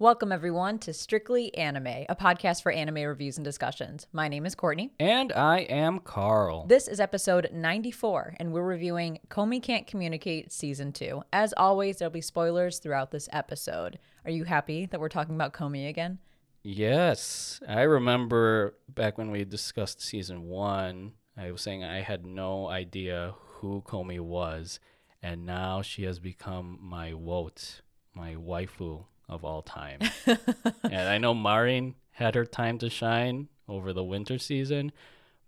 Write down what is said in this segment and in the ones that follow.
Welcome, everyone, to Strictly Anime, a podcast for anime reviews and discussions. My name is Courtney. And I am Karl. This is episode 94, and we're reviewing Komi Can't Communicate Season 2. As always, there'll be spoilers throughout this episode. Are you happy that we're talking about Komi again? Yes. I remember back when we discussed season one, I was saying I had no idea who Komi was, and now she has become my wote, my waifu of all time. and I know Marin had her time to shine over the winter season,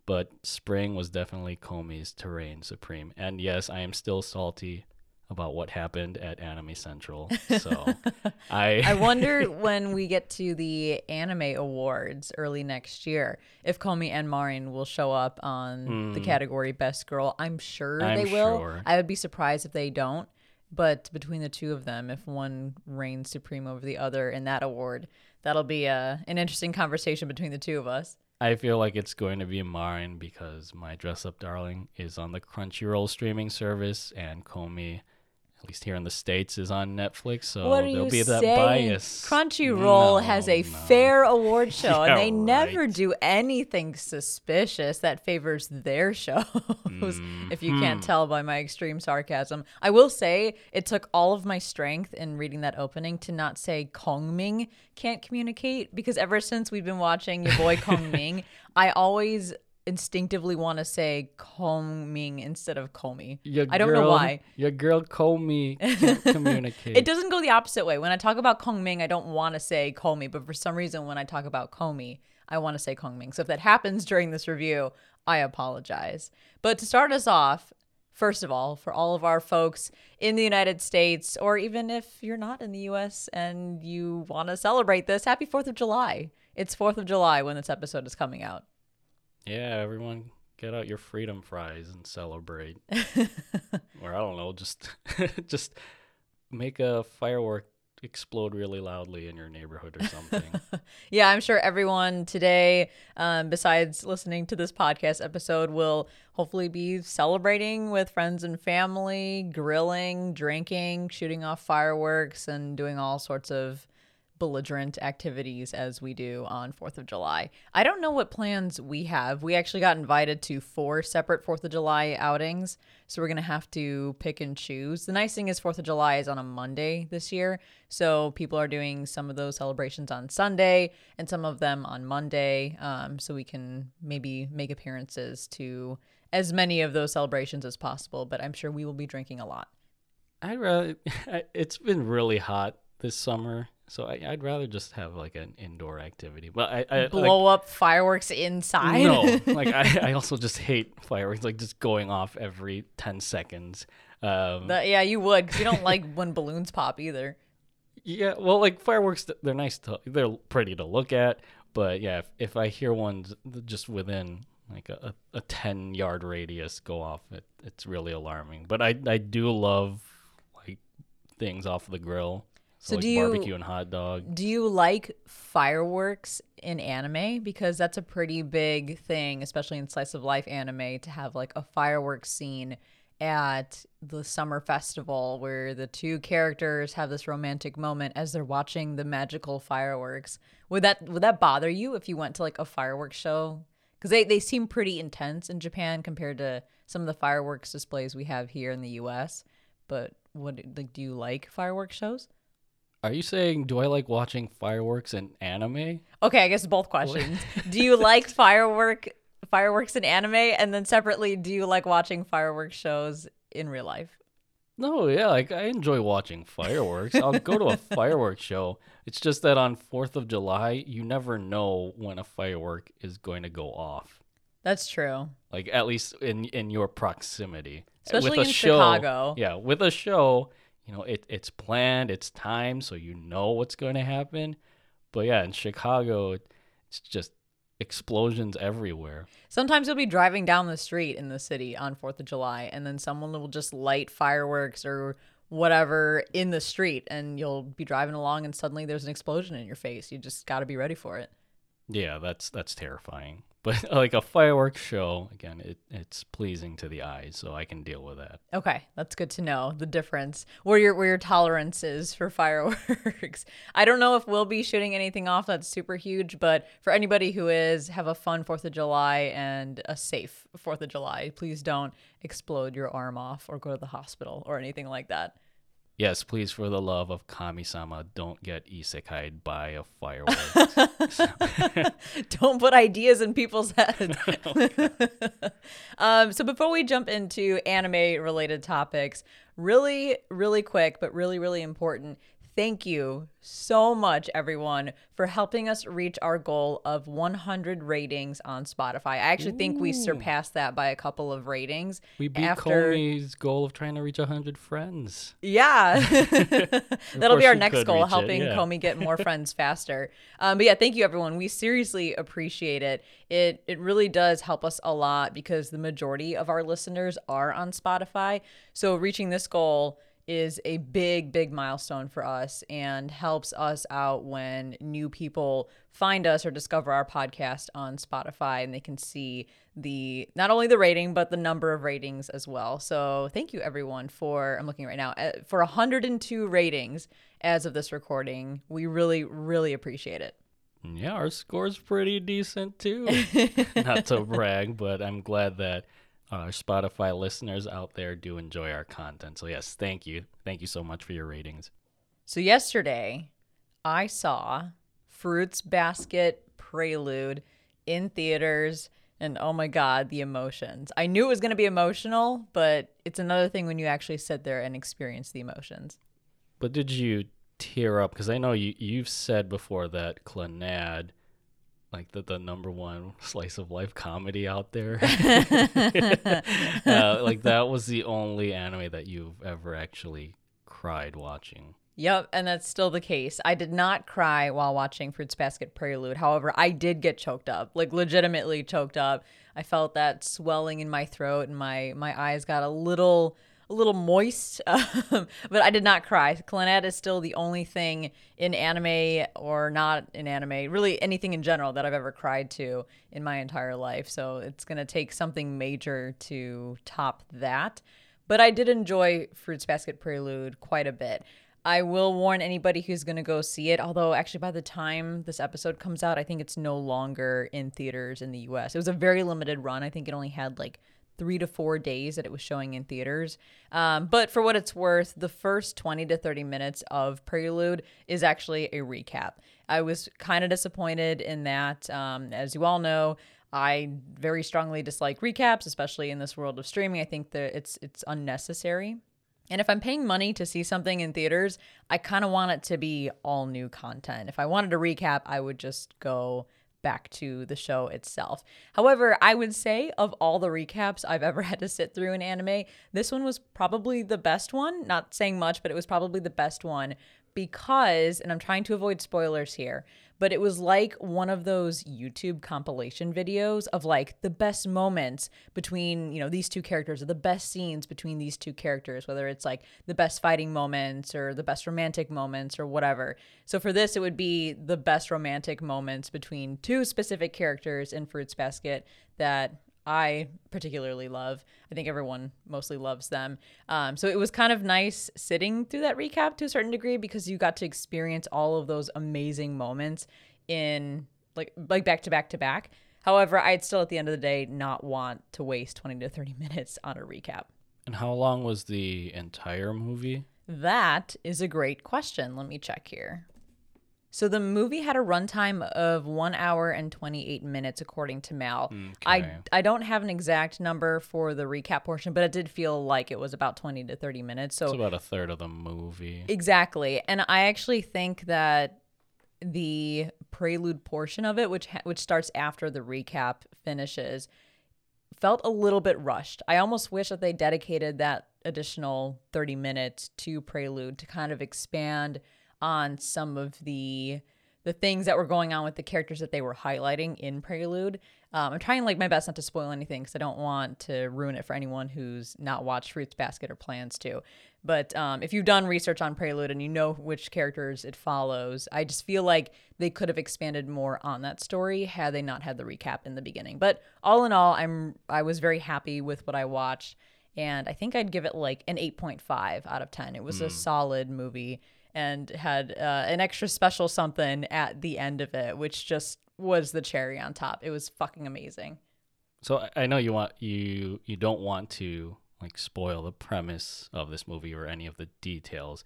but spring was definitely Komi's terrain supreme. And yes, I am still salty about what happened at Anime Central. So I I wonder when we get to the anime awards early next year if Komi and Marin will show up on the category Best Girl. I'm sure Hmm. I'm they will. sure. I would be surprised if they don't. But between the two of them, if one reigns supreme over the other in that award, that'll be uh, an interesting conversation between the two of us. I feel like it's going to be mine because my dress up darling is on the Crunchyroll streaming service and Komi, at least here in the States, is on Netflix. So what are there'll you be that saying? bias. Crunchyroll No, has a no. fair award show, and Yeah, they never do anything suspicious that favors their shows. If you can't Mhm. tell by my extreme sarcasm, I will say it took all of my strength in reading that opening to not say Kongming can't communicate because ever since we've been watching your boy Kongming, I always instinctively want to say Kongming instead of Komi. Your I don't know why. Your girl Komi can't communicate. It doesn't go the opposite way. When I talk about Kongming, I don't want to say Komi, but for some reason, when I talk about Komi, I want to say Kongming. So if that happens during this review, I apologize. But to start us off, first of all, for all of our folks in the United States, or even if you're not in the US and you want to celebrate this, happy 4th of July. It's 4th of July when this episode is coming out. Yeah, everyone get out your freedom fries and celebrate. or I don't know, just just make a firework explode really loudly in your neighborhood or something. Yeah, I'm sure everyone today, um, besides listening to this podcast episode, will hopefully be celebrating with friends and family, grilling, drinking, shooting off fireworks, and doing all sorts of belligerent activities as we do on 4th of July. I don't know what plans we have. We actually got invited to four separate 4th of July outings, so we're going to have to pick and choose. The nice thing is 4th of July is on a Monday this year, so people are doing some of those celebrations on Sunday and some of them on Monday, um, so we can maybe make appearances to as many of those celebrations as possible, but I'm sure we will be drinking a lot. I'd rather. It's been really hot this summer, so I, I'd rather just have like an indoor activity. But I, I like, Blow up fireworks inside. no, like I, I also just hate fireworks, like just going off every ten seconds. Um, That- yeah, you would. you don't like when balloons pop either. yeah, well, like fireworks, they're nice to, they're pretty to look at. But yeah, if, if I hear ones just within like a, a ten yard radius go off, it, it's really alarming. But I, I do love like things off the grill. So So, like do you- barbecue and hot dog. Do you like fireworks in anime? Because that's a pretty big thing, especially in slice of life anime, to have like a fireworks scene at the summer festival where the two characters have this romantic moment as they're watching the magical fireworks. Would that would that bother you if you went to like a fireworks show? Because they, they seem pretty intense in Japan compared to some of the fireworks displays we have here in the US. But what like do you like fireworks shows? Are you saying do I like watching fireworks in anime? Okay, I guess both questions. do you like firework fireworks in anime and then separately do you like watching fireworks shows in real life? No, yeah, like I enjoy watching fireworks. I'll go to a fireworks show. It's just that on 4th of July, you never know when a firework is going to go off. That's true. Like at least in in your proximity. Especially with a in show, Chicago. Yeah, with a show, you know, it it's planned, it's timed so you know what's going to happen. But yeah, in Chicago, it's just explosions everywhere. Sometimes you'll be driving down the street in the city on 4th of July and then someone will just light fireworks or whatever in the street and you'll be driving along and suddenly there's an explosion in your face. You just got to be ready for it. Yeah, that's that's terrifying. But like a fireworks show, again, it, it's pleasing to the eyes, so I can deal with that. Okay, that's good to know the difference where your where your tolerance is for fireworks. I don't know if we'll be shooting anything off that's super huge, but for anybody who is, have a fun Fourth of July and a safe Fourth of July. Please don't explode your arm off or go to the hospital or anything like that. Yes, please, for the love of Kami-sama, don't get isekai'd by a firework. don't put ideas in people's heads. um, so before we jump into anime-related topics, really, really quick, but really, really important. Thank you so much, everyone, for helping us reach our goal of 100 ratings on Spotify. I actually think we surpassed that by a couple of ratings. We beat after... Komi's goal of trying to reach 100 friends. Yeah. That'll be our next goal, it, helping yeah. Comey get more friends faster. Um, but yeah, thank you, everyone. We seriously appreciate it. It it really does help us a lot because the majority of our listeners are on Spotify. So reaching this goal is a big, big milestone for us and helps us out when new people find us or discover our podcast on Spotify and they can see the not only the rating but the number of ratings as well. So thank you everyone for I'm looking right now uh, for 102 ratings as of this recording. We really, really appreciate it. Yeah, our score's pretty decent too. Not to brag, but I'm glad that our Spotify listeners out there do enjoy our content. So yes, thank you. Thank you so much for your ratings. So yesterday, I saw Fruits Basket Prelude in theaters and oh my god, the emotions. I knew it was going to be emotional, but it's another thing when you actually sit there and experience the emotions. But did you tear up? Because I know you you've said before that Clannad, like the the number one slice of life comedy out there, uh, like that was the only anime that you've ever actually cried watching. Yep, and that's still the case. I did not cry while watching Fruits Basket Prelude. However, I did get choked up, like legitimately choked up. I felt that swelling in my throat and my my eyes got a little a little moist, um, but I did not cry. Clannad is still the only thing in anime or not in anime, really anything in general that I've ever cried to in my entire life. So it's going to take something major to top that. But I did enjoy Fruits Basket Prelude quite a bit. I will warn anybody who's going to go see it, although actually by the time this episode comes out, I think it's no longer in theaters in the US. It was a very limited run. I think it only had like three to four days that it was showing in theaters. Um, but for what it's worth, the first 20 to 30 minutes of Prelude is actually a recap. I was kind of disappointed in that. Um, as you all know, I very strongly dislike recaps, especially in this world of streaming. I think that it's it's unnecessary. And if I'm paying money to see something in theaters, I kind of want it to be all new content. If I wanted a recap, I would just go back to the show itself. However, I would say of all the recaps I've ever had to sit through in anime, this one was probably the best one. Not saying much, but it was probably the best one because, and I'm trying to avoid spoilers here, but it was like one of those YouTube compilation videos of like the best moments between, you know, these two characters or the best scenes between these two characters, whether it's like the best fighting moments or the best romantic moments or whatever. So for this, it would be the best romantic moments between two specific characters in Fruits Basket that I particularly love. I think everyone mostly loves them. Um, so it was kind of nice sitting through that recap to a certain degree because you got to experience all of those amazing moments in like like back to back to back. However, I'd still at the end of the day not want to waste 20 to 30 minutes on a recap. And how long was the entire movie? That is a great question. Let me check here. So the movie had a runtime of one hour and 28 minutes, according to Mal. I, Okay. I don't have an exact number for the recap portion, but it did feel like it was about 20 to 30 minutes. So It's about a third of the movie. Exactly. And I actually think that the prelude portion of it which ha- which starts after the recap finishes felt a little bit rushed. I almost wish that they dedicated that additional 30 minutes to prelude to kind of expand on some of the the things that were going on with the characters that they were highlighting in Prelude. Um, I'm trying like my best not to spoil anything because I don't want to ruin it for anyone who's not watched Fruits Basket or plans to. But um, if you've done research on Prelude and you know which characters it follows, I just feel like they could have expanded more on that story had they not had the recap in the beginning. But all in all, I'm I was very happy with what I watched, and I think I'd give it like an 8.5 out of 10. It was a solid movie and had uh, an extra special something at the end of it, which just was the cherry on top. It was fucking amazing. So I- know you want you you don't want to like spoil the premise of this movie or any of the details,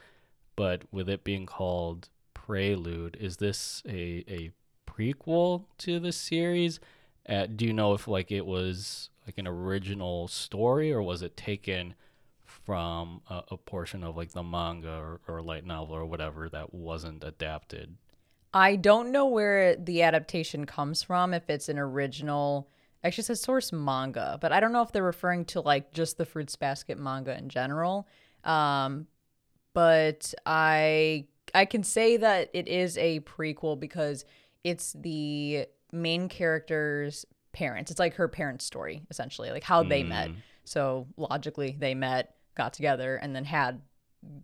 but with it being called Prelude, is this a a prequel to the series? Uh, do you know if like it was like an original story or was it taken from a, a portion of like the manga or, or light novel or whatever that wasn't adapted? I don't know where the adaptation comes from, if it's an original. Actually, says source manga, but I don't know if they're referring to like just the Fruits Basket manga in general. Um, but I I can say that it is a prequel because it's the main character's parents. It's like her parents' story essentially, like how they met. So logically, they met, got together, and then had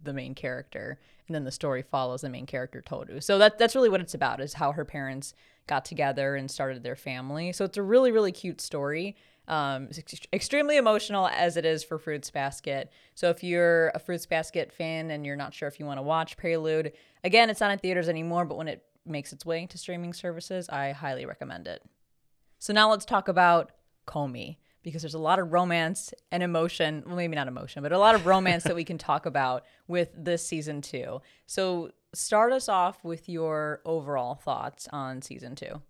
the main character, and then the story follows the main character Toru. So that that's really what it's about is how her parents got together and started their family. So it's a really really cute story. Um, it's ex- extremely emotional as it is for Fruits Basket. So if you're a Fruits Basket fan and you're not sure if you want to watch Prelude, again, it's not in theaters anymore, but when it makes its way to streaming services, I highly recommend it. So now let's talk about Komi because there's a lot of romance and emotion. Well, maybe not emotion, but a lot of romance that we can talk about with this season two. So start us off with your overall thoughts on season two.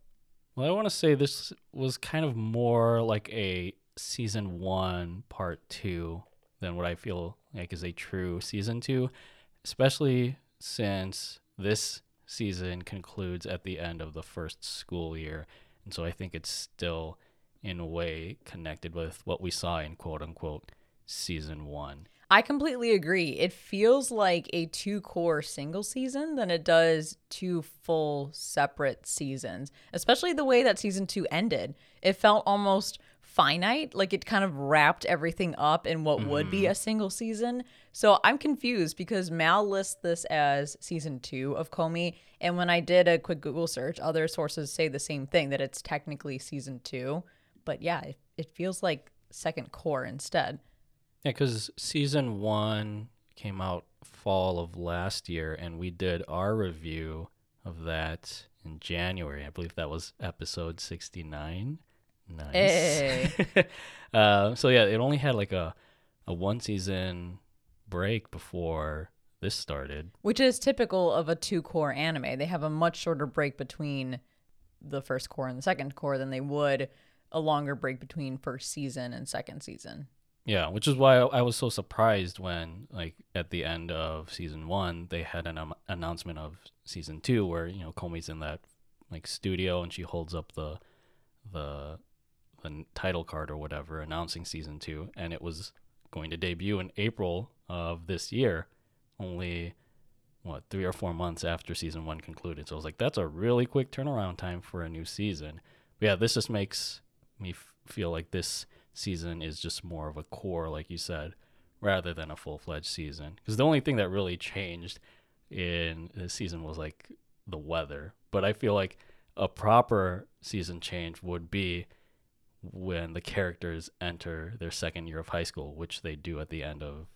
Well, I want to say this was kind of more like a season one, part two, than what I feel like is a true season two, especially since this season concludes at the end of the first school year. And so I think it's still, in a way, connected with what we saw in quote unquote season one. I completely agree. It feels like a two cour single season than it does two full separate seasons, especially the way that season two ended. It felt almost finite, like it kind of wrapped everything up in what would be mm-hmm. a single season. So I'm confused because Mal lists this as season two of Komi. And when I did a quick Google search, other sources say the same thing that it's technically season two. But yeah, it, it feels like second cour instead. Yeah, because season one came out fall of last year, and we did our review of that in January. I believe that was episode 69. Nice. Hey. uh, so, yeah, it only had like a, a one season break before this started. which is typical of a two cour anime. They have a much shorter break between the first cour and the second cour than they would a longer break between first season and second season. Yeah, which is why I, was so surprised when, like, at the end of season one, they had an um, announcement of season two, where you know Komi's in that like studio and she holds up the the the title card or whatever, announcing season two, and it was going to debut in April of this year, only what three or four months after season one concluded. So I was like, that's a really quick turnaround time for a new season. But yeah, this just makes me f- feel like this season is just more of a cour, like you said, rather than a full fledged season. Because the only thing that really changed in this season was like the weather. But I feel like a proper season change would be when the characters enter their second year of high school, which they do at the end of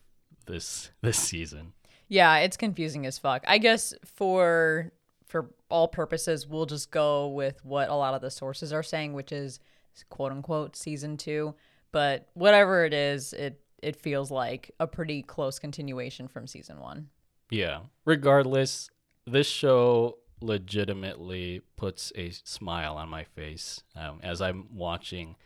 this this season. Yeah, it's confusing as fuck. I guess for for all purposes, we'll just go with what a lot of the sources are saying, which is quote unquote season two. But whatever it is, it it feels like a pretty close continuation from season one. Yeah. Regardless, this show legitimately puts a smile on my face um, as I'm watching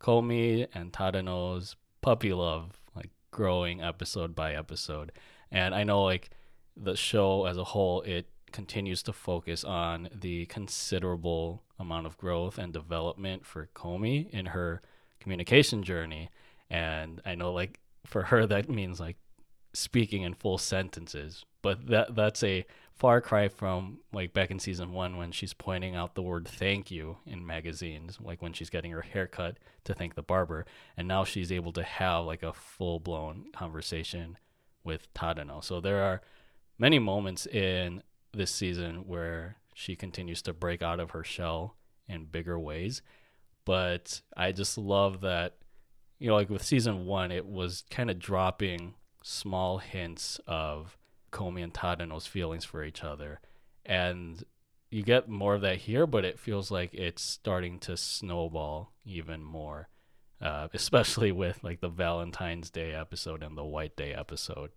Komi and Tadano's puppy love like growing episode by episode. And I know like the show as a whole it continues to focus on the considerable amount of growth and development for Komi in her communication journey. And I know like for her that means like speaking in full sentences, but that that's a far cry from like back in season one when she's pointing out the word thank you in magazines, like when she's getting her hair cut to thank the barber. And now she's able to have like a full blown conversation with Tadano. So there are many moments in this season where she continues to break out of her shell in bigger ways. But I just love that, you know, like with season one, it was kind of dropping small hints of Komi and Tadano's feelings for each other. And you get more of that here, but it feels like it's starting to snowball even more, uh, especially with like the Valentine's Day episode and the White Day episode.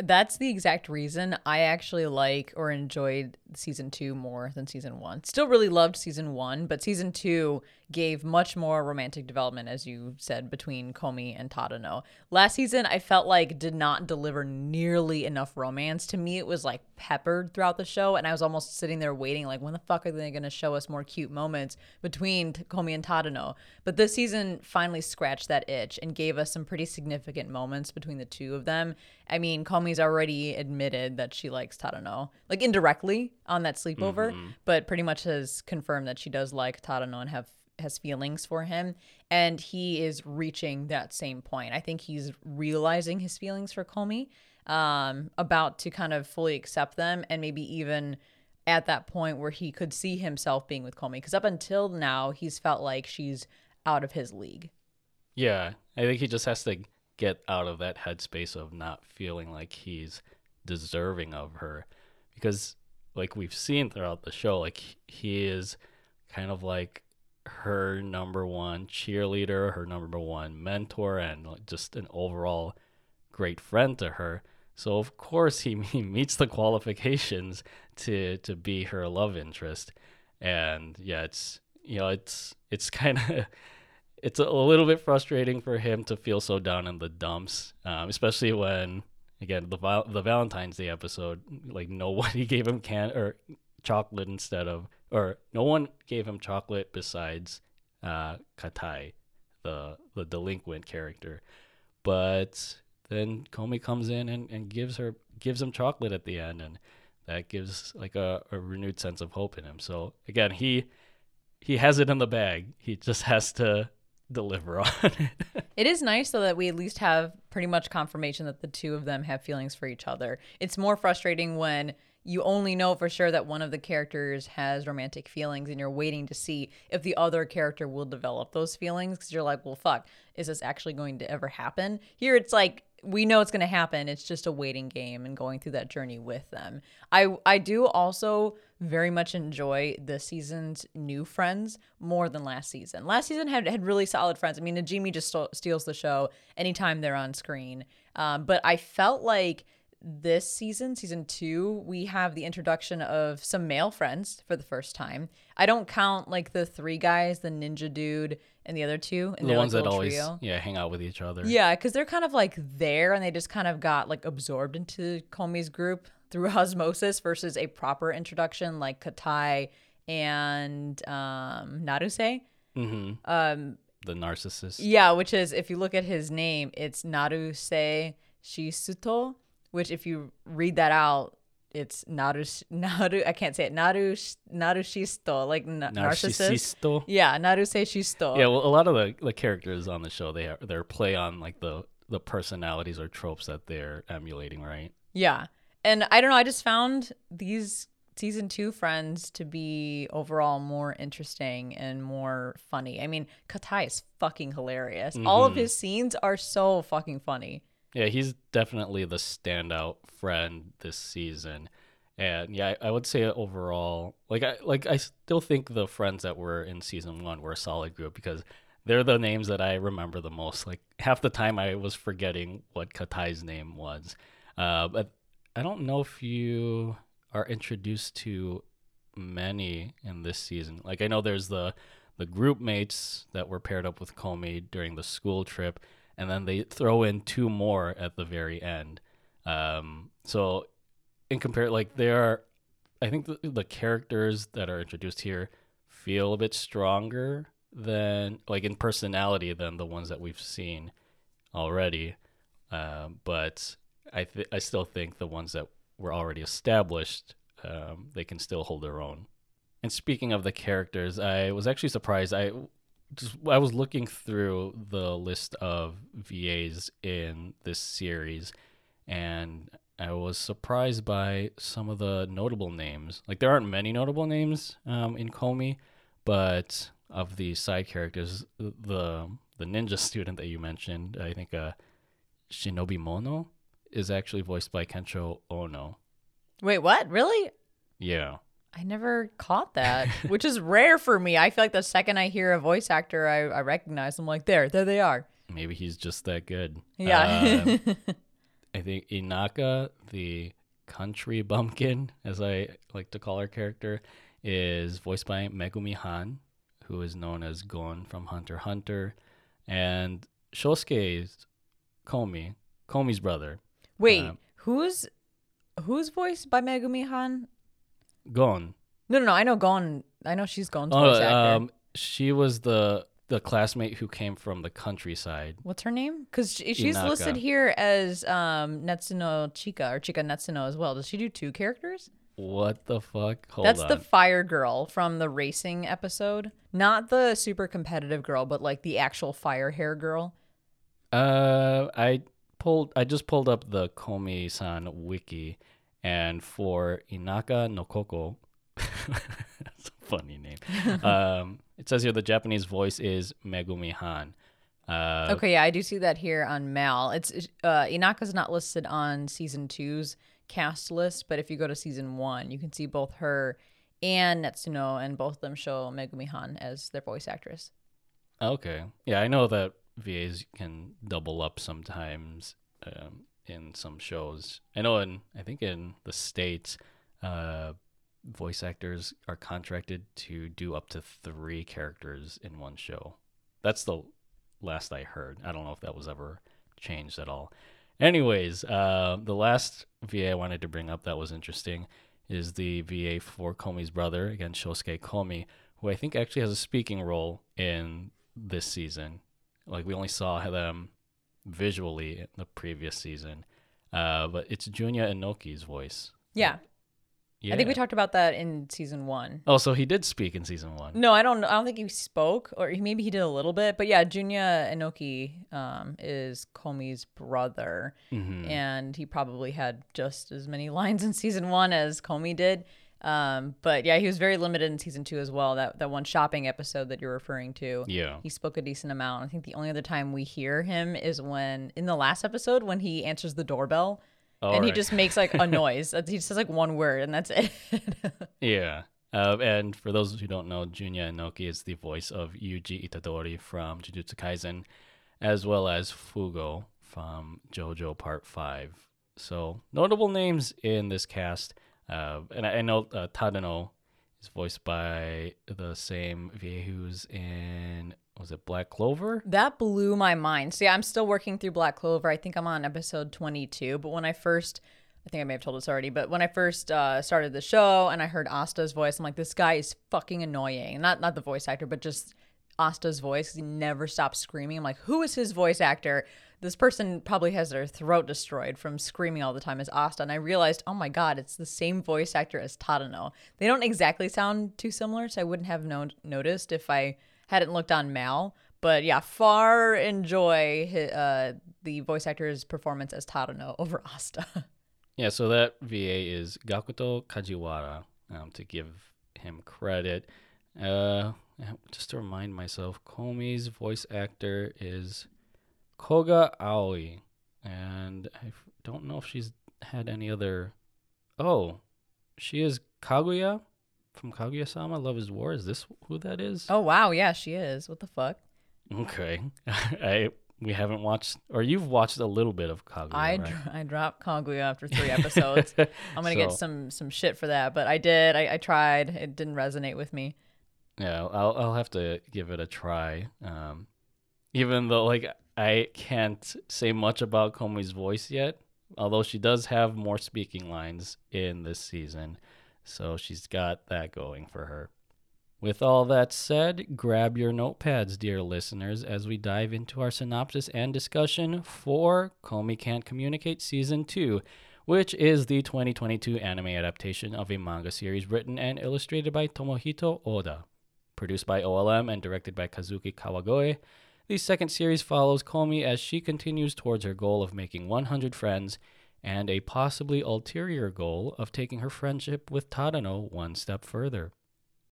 That's the exact reason I actually like or enjoyed season two more than season one. Still really loved season one, but season two gave much more romantic development, as you said, between Komi and Tadano. Last season, I felt like did not deliver nearly enough romance. To me, it was like peppered throughout the show, and I was almost sitting there waiting, like, when the fuck are they going to show us more cute moments between Komi and Tadano? But this season finally scratched that itch and gave us some pretty significant moments between the two of them. I mean, Komi's already admitted that she likes Tadano, like indirectly on that sleepover, mm-hmm. but pretty much has confirmed that she does like Tadano and have has feelings for him and he is reaching that same point. I think he's realizing his feelings for Komi, um, about to kind of fully accept them and maybe even at that point where he could see himself being with Komi because up until now he's felt like she's out of his league. Yeah, I think he just has to get out of that headspace of not feeling like he's deserving of her. Because like we've seen throughout the show like he is kind of like her number one cheerleader her number one mentor and just an overall great friend to her. So of course he, he meets the qualifications to to be her love interest. And yeah it's you know it's it's kind of it's a little bit frustrating for him to feel so down in the dumps um, especially when again the the Valentine's Day episode, like nobody gave him can or chocolate instead of or no one gave him chocolate besides uh, Katai, the the delinquent character. But then Komi comes in and, and gives her gives him chocolate at the end and that gives like a, a renewed sense of hope in him. So again, he he has it in the bag. He just has to deliver on it. it is nice though that we at least have pretty much confirmation that the two of them have feelings for each other. It's more frustrating when you only know for sure that one of the characters has romantic feelings and you're waiting to see if the other character will develop those feelings because you're like, well, fuck, is this actually going to ever happen? Here it's like we know it's going to happen. It's just a waiting game and going through that journey with them. I I do also very much enjoy this season's new friends more than last season. Last season had had really solid friends. I mean, Najimi just st- steals the show anytime they're on screen. Um, but I felt like this season, season two, we have the introduction of some male friends for the first time. I don't count like the three guys, the ninja dude and the other two, and the ones like, that always trio. yeah hang out with each other. Yeah, because they're kind of like there, and they just kind of got like absorbed into Komi's group through osmosis versus a proper introduction like Katai and um, Naruse. Mm-hmm. Um, the narcissist. Yeah, which is if you look at his name, it's Naruse Shisuto which if you read that out, it's naru naru. I can't say it. Naru narushisto, like na- narcissist. Yeah, naruseshisto. Yeah, well, a lot of the, the characters on the show they are they're play on like the the personalities or tropes that they're emulating, right? Yeah, and I don't know. I just found these season two friends to be overall more interesting and more funny. I mean, Katai is fucking hilarious. Mm-hmm. All of mm-hmm. his scenes are so fucking funny. Yeah, he's definitely the standout friend this season. And yeah, I would say overall, like I like I still think the friends that were in season one were a solid group because they're the names that I remember the most. Like half the time I was forgetting what Katai's name was. Uh, but I don't know if you are introduced to many in this season. Like I know there's the the group mates that were paired up with Komi during the school trip, and then they throw in two more at the very end. Um, so, in compare, like there are, I think the, the characters that are introduced here feel a bit stronger than, like in personality, than the ones that we've seen already. Um, but I th- I still think the ones that were already established um, they can still hold their own. And speaking of the characters, I was actually surprised. I just I was looking through the list of VAs in this series, and I was surprised by some of the notable names. Like there aren't many notable names um, in Komi, but of the side characters, the the ninja student that you mentioned, I think uh, Shinobi Mono is actually voiced by Kensho Ono. Wait, what? Really? Yeah. I never caught that, which is rare for me. I feel like the second I hear a voice actor, I, I recognize them. Like there, there they are. Maybe he's just that good. Yeah. Uh, I think Inaka, the country bumpkin, as I like to call her character, is voiced by Megumi Han, who is known as Gon from Hunter Hunter, and Shosuke's Komi, Komi's brother. Wait, Um, who's who's voiced by Megumi Han? Gon. No, no, no. I know Gon. I know she's Gon's Oh, um, she was the the classmate who came from the countryside. What's her name? Because she's Inaka. listed here as um, Netsuno Chika or Chika Netsuno as well. Does she do two characters? What the fuck? Hold That's on. the fire girl from the racing episode. Not the super competitive girl, but like the actual fire hair girl. Uh, I pulled. I just pulled up the Komi-san wiki, and for Inaka Nokoko, that's a funny name. um, it says here the Japanese voice is Megumi Han. Uh, Okay, yeah, I do see that here on Mal. It's uh, Inaka's not listed on season two's cast list, but if you go to season one, you can see both her and Netsuno, and both of them show Megumi Han as their voice actress. Okay. Yeah, I know that VAs can double up sometimes um, in some shows. I know in I think in the states, uh, voice actors are contracted to do up to three characters in one show. That's the last I heard. I don't know if that was ever changed at all. Anyways, uh, the last VA I wanted to bring up that was interesting is the VA for Komi's brother, again Shosuke Komi, who I think actually has a speaking role in this season. Like we only saw them visually in the previous season, uh, but it's Junya Enoki's voice. Yeah, Yeah. I think we talked about that in season one. Oh, so he did speak in season one. No, I don't. I don't think he spoke, or he, maybe he did a little bit. But yeah, Junya Enoki um, is Komi's brother, Mhm. and he probably had just as many lines in season one as Komi did. Um, but yeah, he was very limited in season two as well. That that one shopping episode that you're referring to. Yeah. He spoke a decent amount. I think the only other time we hear him is when in the last episode when he answers the doorbell and he just makes like a noise. He just says like one word and that's it. Yeah. Uh, and for those who don't know, Junya Enoki is the voice of Yuji Itadori from Jujutsu Kaisen, as well as Fugo from JoJo Part 5. So, notable names in this cast. Uh, and I, I know uh, Tadano is voiced by the same VA who's in, was it Black Clover? That blew my mind. See, I'm still working through Black Clover. I think I'm on episode 22. But when I first, I think I may have told this already, but when I first uh, started the show and I heard Asta's voice, I'm like, this guy is fucking annoying. Not not the voice actor, but just Asta's voice. He never stops screaming. I'm like, who is his voice actor? This person probably has their throat destroyed from screaming all the time as Asta. And I realized, oh my god, it's the same voice actor as Tadano. They don't exactly sound too similar, so I wouldn't have known noticed if I hadn't looked on Mal. But yeah, far enjoy hi- uh, the voice actor's performance as Tadano over Asta. Yeah, so that VA is Gakuto Kajiwara, um, to give him credit. Uh, just to remind myself, Komi's voice actor is Koga Aoi, and I don't know if she's had any other. Oh, she is Kaguya from Kaguya-sama: Love Is War. Is this who that is? oh wow, yeah, she is. What the fuck? Okay, I we haven't watched, or you've watched a little bit of Kaguya, I right? dr- I dropped Kaguya after three episodes. I'm gonna get some some shit for that, but I did. I, I tried. It didn't resonate with me. Yeah, I'll I'll have to give it a try. Um, even though like I can't say much about Komi's voice yet, although she does have more speaking lines in this season, so she's got that going for her. With all that said, grab your notepads, dear listeners, as we dive into our synopsis and discussion for Komi Can't Communicate Season 2, which is the 2022 anime adaptation of a manga series written and illustrated by Tomohito Oda. Produced by OLM and directed by Kazuki Kawagoe, the second series follows Komi as she continues towards her goal of making 100 friends and a possibly ulterior goal of taking her friendship with Tadano one step further.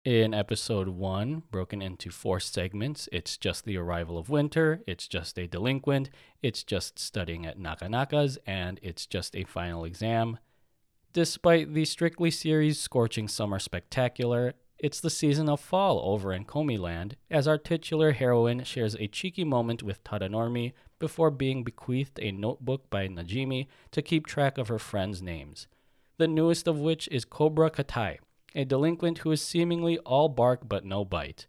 In episode 1, broken into four segments, it's just the arrival of winter, it's just a delinquent, it's just studying at Nakanaka's, and it's just a final exam. Despite the strictly series scorching summer spectacular, it's the season of fall over in Komiland, as our titular heroine shares a cheeky moment with Tadanormi before being bequeathed a notebook by Najimi to keep track of her friends' names. The newest of which is Cobra Katai, a delinquent who is seemingly all bark but no bite.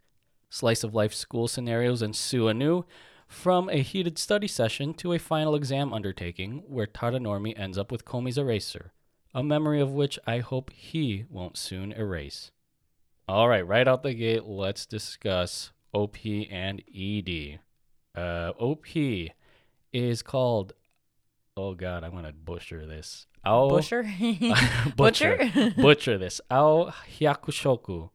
Slice of life school scenarios ensue anew, from a heated study session to a final exam undertaking where Tadanormi ends up with Komi's eraser, a memory of which I hope he won't soon erase. All right, right out the gate, let's discuss OP and ED. Uh, OP is called. Oh God, I'm gonna butcher this. Ao butcher Butcher? butcher this. Ao Hyakushoku,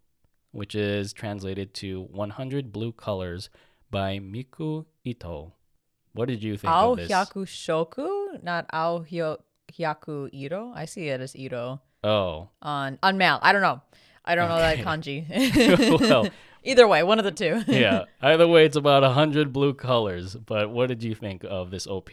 which is translated to 100 Blue Colors by Miku Ito. What did you think Ao of this? Hyaku Shoku, not Ao Hyaku Ito. I see it as Ito Oh, on on Mal. I don't know. I don't know that kanji. well, Either way, one of the two. yeah. Either way, it's about 100 blue colors. But what did you think of this OP,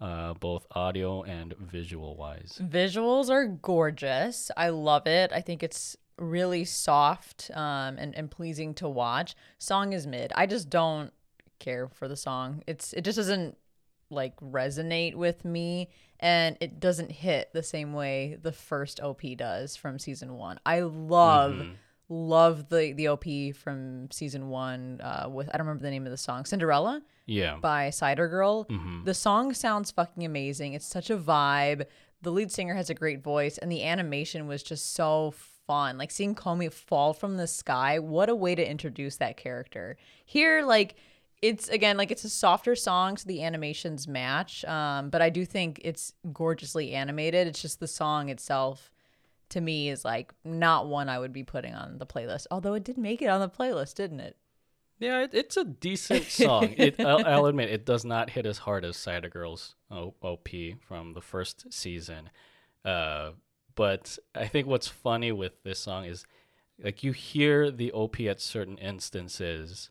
uh, both audio and visual wise? Visuals are gorgeous. I love it. I think it's really soft um, and, and pleasing to watch. Song is mid. I just don't care for the song. It's it just doesn't like resonate with me and it doesn't hit the same way the first OP does from season 1. I love Mhm. love the the OP from season 1 uh, with I don't remember the name of the song. Cinderella? Yeah. by Cider Girl. Mhm. The song sounds fucking amazing. It's such a vibe. The lead singer has a great voice, and the animation was just so fun. Like seeing Komi fall from the sky, what a way to introduce that character. Here, like, it's again like it's a softer song, so the animations match. Um, but I do think it's gorgeously animated. It's just the song itself to me is like not one I would be putting on the playlist. Although it did make it on the playlist, didn't it? Yeah, it, it's a decent song. It, I'll, I'll admit, it does not hit as hard as Cider Girls OP from the first season. Uh, but I think what's funny with this song is, like, you hear the OP at certain instances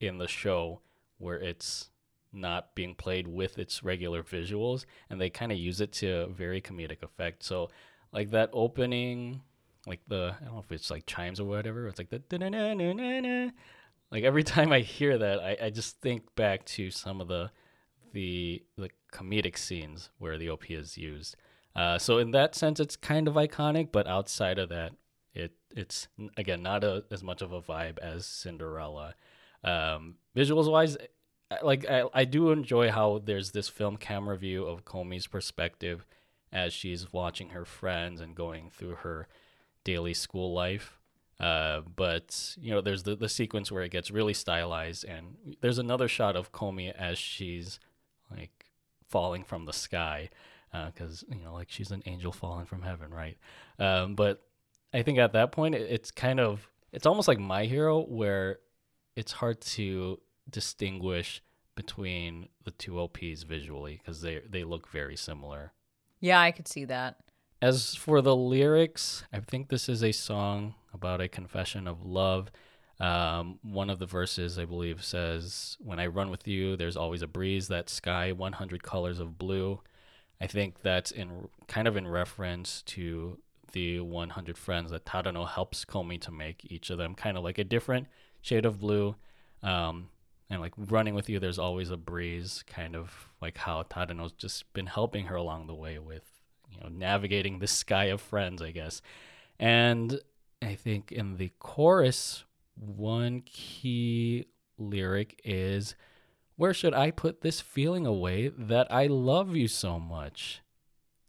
in the show where it's not being played with its regular visuals, and they kind of use it to a very comedic effect. So, like that opening, like the I don't know if it's like chimes or whatever. It's like the like every time I hear that, I, I just think back to some of the the the comedic scenes where the OP is used. Uh, so in that sense, it's kind of iconic, but outside of that, it it's again not a, as much of a vibe as Cinderella. Um, visuals wise, like I, I do enjoy how there's this film camera view of Komi's perspective as she's watching her friends and going through her daily school life. Uh, but you know, there's the, the sequence where it gets really stylized, and there's another shot of Comey as she's like falling from the sky, because you know, like she's an angel falling from heaven, right? Um, but I think at that point, it, it's kind of it's almost like My Hero, where it's hard to distinguish between the two LPs visually because they they look very similar. Yeah, I could see that. As for the lyrics, I think this is a song about a confession of love. Um, one of the verses, I believe, says, When I run with you, there's always a breeze, that sky, 100 colors of blue. I think that's in kind of in reference to the 100 friends that Tadano helps Komi to make, each of them kind of like a different shade of blue. Um, and like running with you, there's always a breeze, kind of like how Tadano's just been helping her along the way with you know navigating the sky of friends i guess and i think in the chorus one key lyric is where should i put this feeling away that i love you so much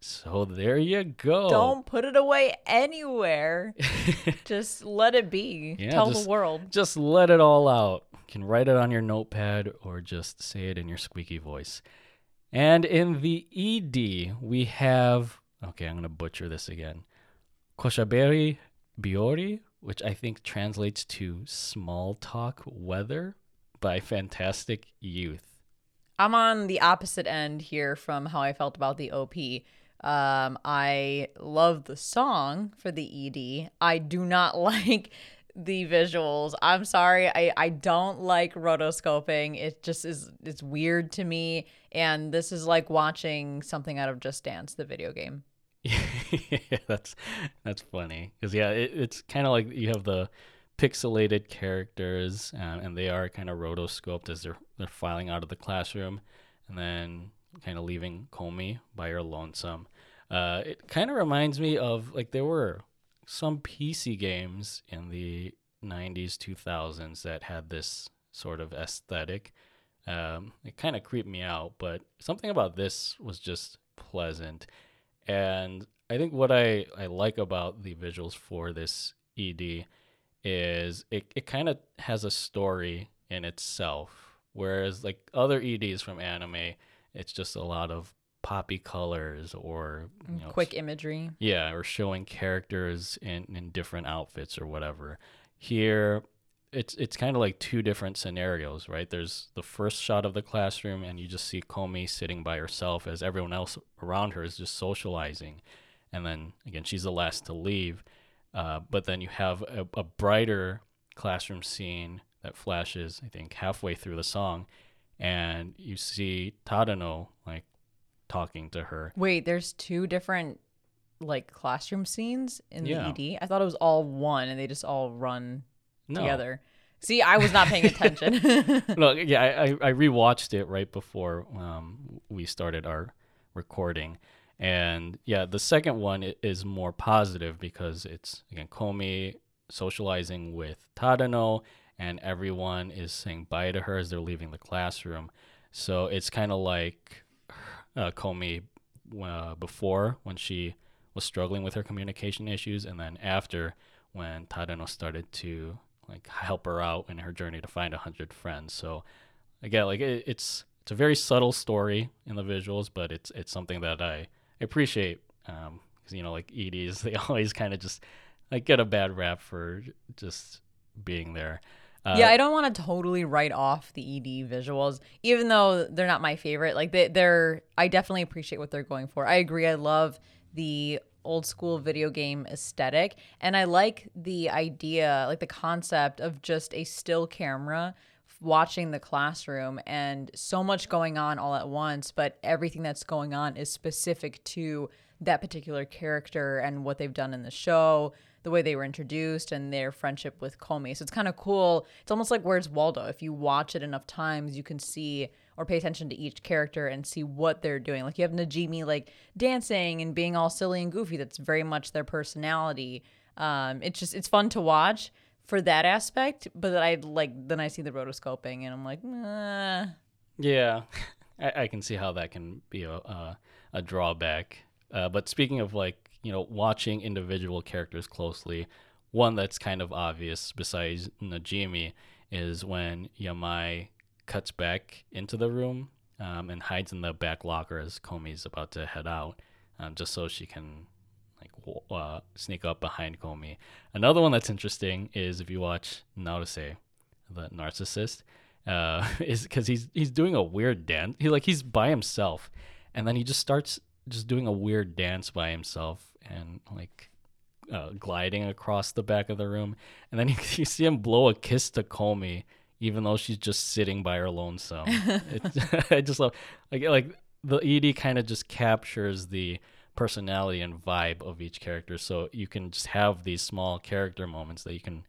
so there you go Don't put it away anywhere. just let it be. Yeah, Tell just- the world. just let it all out you can write it on your notepad or just say it in your squeaky voice And in the ED, we have okay, I'm gonna butcher this again. Koshaberi Biyori, which I think translates to small talk weather by Fantastic Youth. I'm on the opposite end here from how I felt about the OP. Um, I love the song for the ED. I do not like the visuals. I'm sorry. I, I don't like rotoscoping. It just is it's weird to me. And this is like watching something out of Just Dance, the video game. yeah, that's that's funny because yeah, it, it's kind of like you have the pixelated characters, um, and they are kind of rotoscoped as they're they're filing out of the classroom, and then kind of leaving Komi by her lonesome. Uh, it kind of reminds me of like there were some PC games in the 90s, 2000s that had this sort of aesthetic. Um, it kind of creeped me out, but something about this was just pleasant. And I think what I, I like about the visuals for this ED is it, it kind of has a story in itself. Whereas like other EDs from anime, it's just a lot of poppy colors or you know, quick imagery. Yeah, or showing characters in, in different outfits or whatever. Here it's it's kind of like two different scenarios, right? There's the first shot of the classroom and you just see Komi sitting by herself as everyone else around her is just socializing. And then again, she's the last to leave. Uh, but then you have a, a brighter classroom scene that flashes, I think, halfway through the song, and you see Tadano like talking to her. Wait, there's two different like classroom scenes in yeah. the ED. I thought it was all one, and they just all run no. together. See, I was not paying attention. Look, yeah, I, I rewatched it right before um, we started our recording, and yeah, the second one is more positive because it's again Komi socializing with Tadano, and everyone is saying bye to her as they're leaving the classroom. So it's kind of like uh, Komi uh, before when she was struggling with her communication issues, and then after when Tadano started to like help her out in her journey to find a hundred friends. So again, like it, it's it's a very subtle story in the visuals, but it's it's something that I appreciate because um, you know like EDs they always kind of just like get a bad rap for just being there. Uh, yeah, I don't want to totally write off the ED visuals, even though they're not my favorite. Like they, they're, I definitely appreciate what they're going for. I agree. I love the old school video game aesthetic, and I like the idea, like the concept of just a still camera watching the classroom and so much going on all at once, but everything that's going on is specific to that particular character and what they've done in the show, the way they were introduced and their friendship with Komi. So it's kind of cool. It's almost like Where's Waldo? If you watch it enough times, you can see or pay attention to each character and see what they're doing. Like you have Najimi like dancing and being all silly and goofy. That's very much their personality. Um, it's just it's fun to watch for that aspect, but I like then I see the rotoscoping and I'm like, nah. Yeah, I, I can see how that can be a a, a drawback. Uh, but speaking of like you know, watching individual characters closely, one that's kind of obvious besides Najimi is when Yamai cuts back into the room um, and hides in the back locker as Komi's about to head out, um, just so she can like uh, sneak up behind Komi. Another one that's interesting is if you watch Naruse, the narcissist, uh, is because he's he's doing a weird dance. He like he's by himself, and then he just starts just doing a weird dance by himself and like uh, gliding across the back of the room. And then you, you see him blow a kiss to Komi, even though she's just sitting by her lonesome. it, I just love like like the ED kind of just captures the personality and vibe of each character. So you can just have these small character moments that you can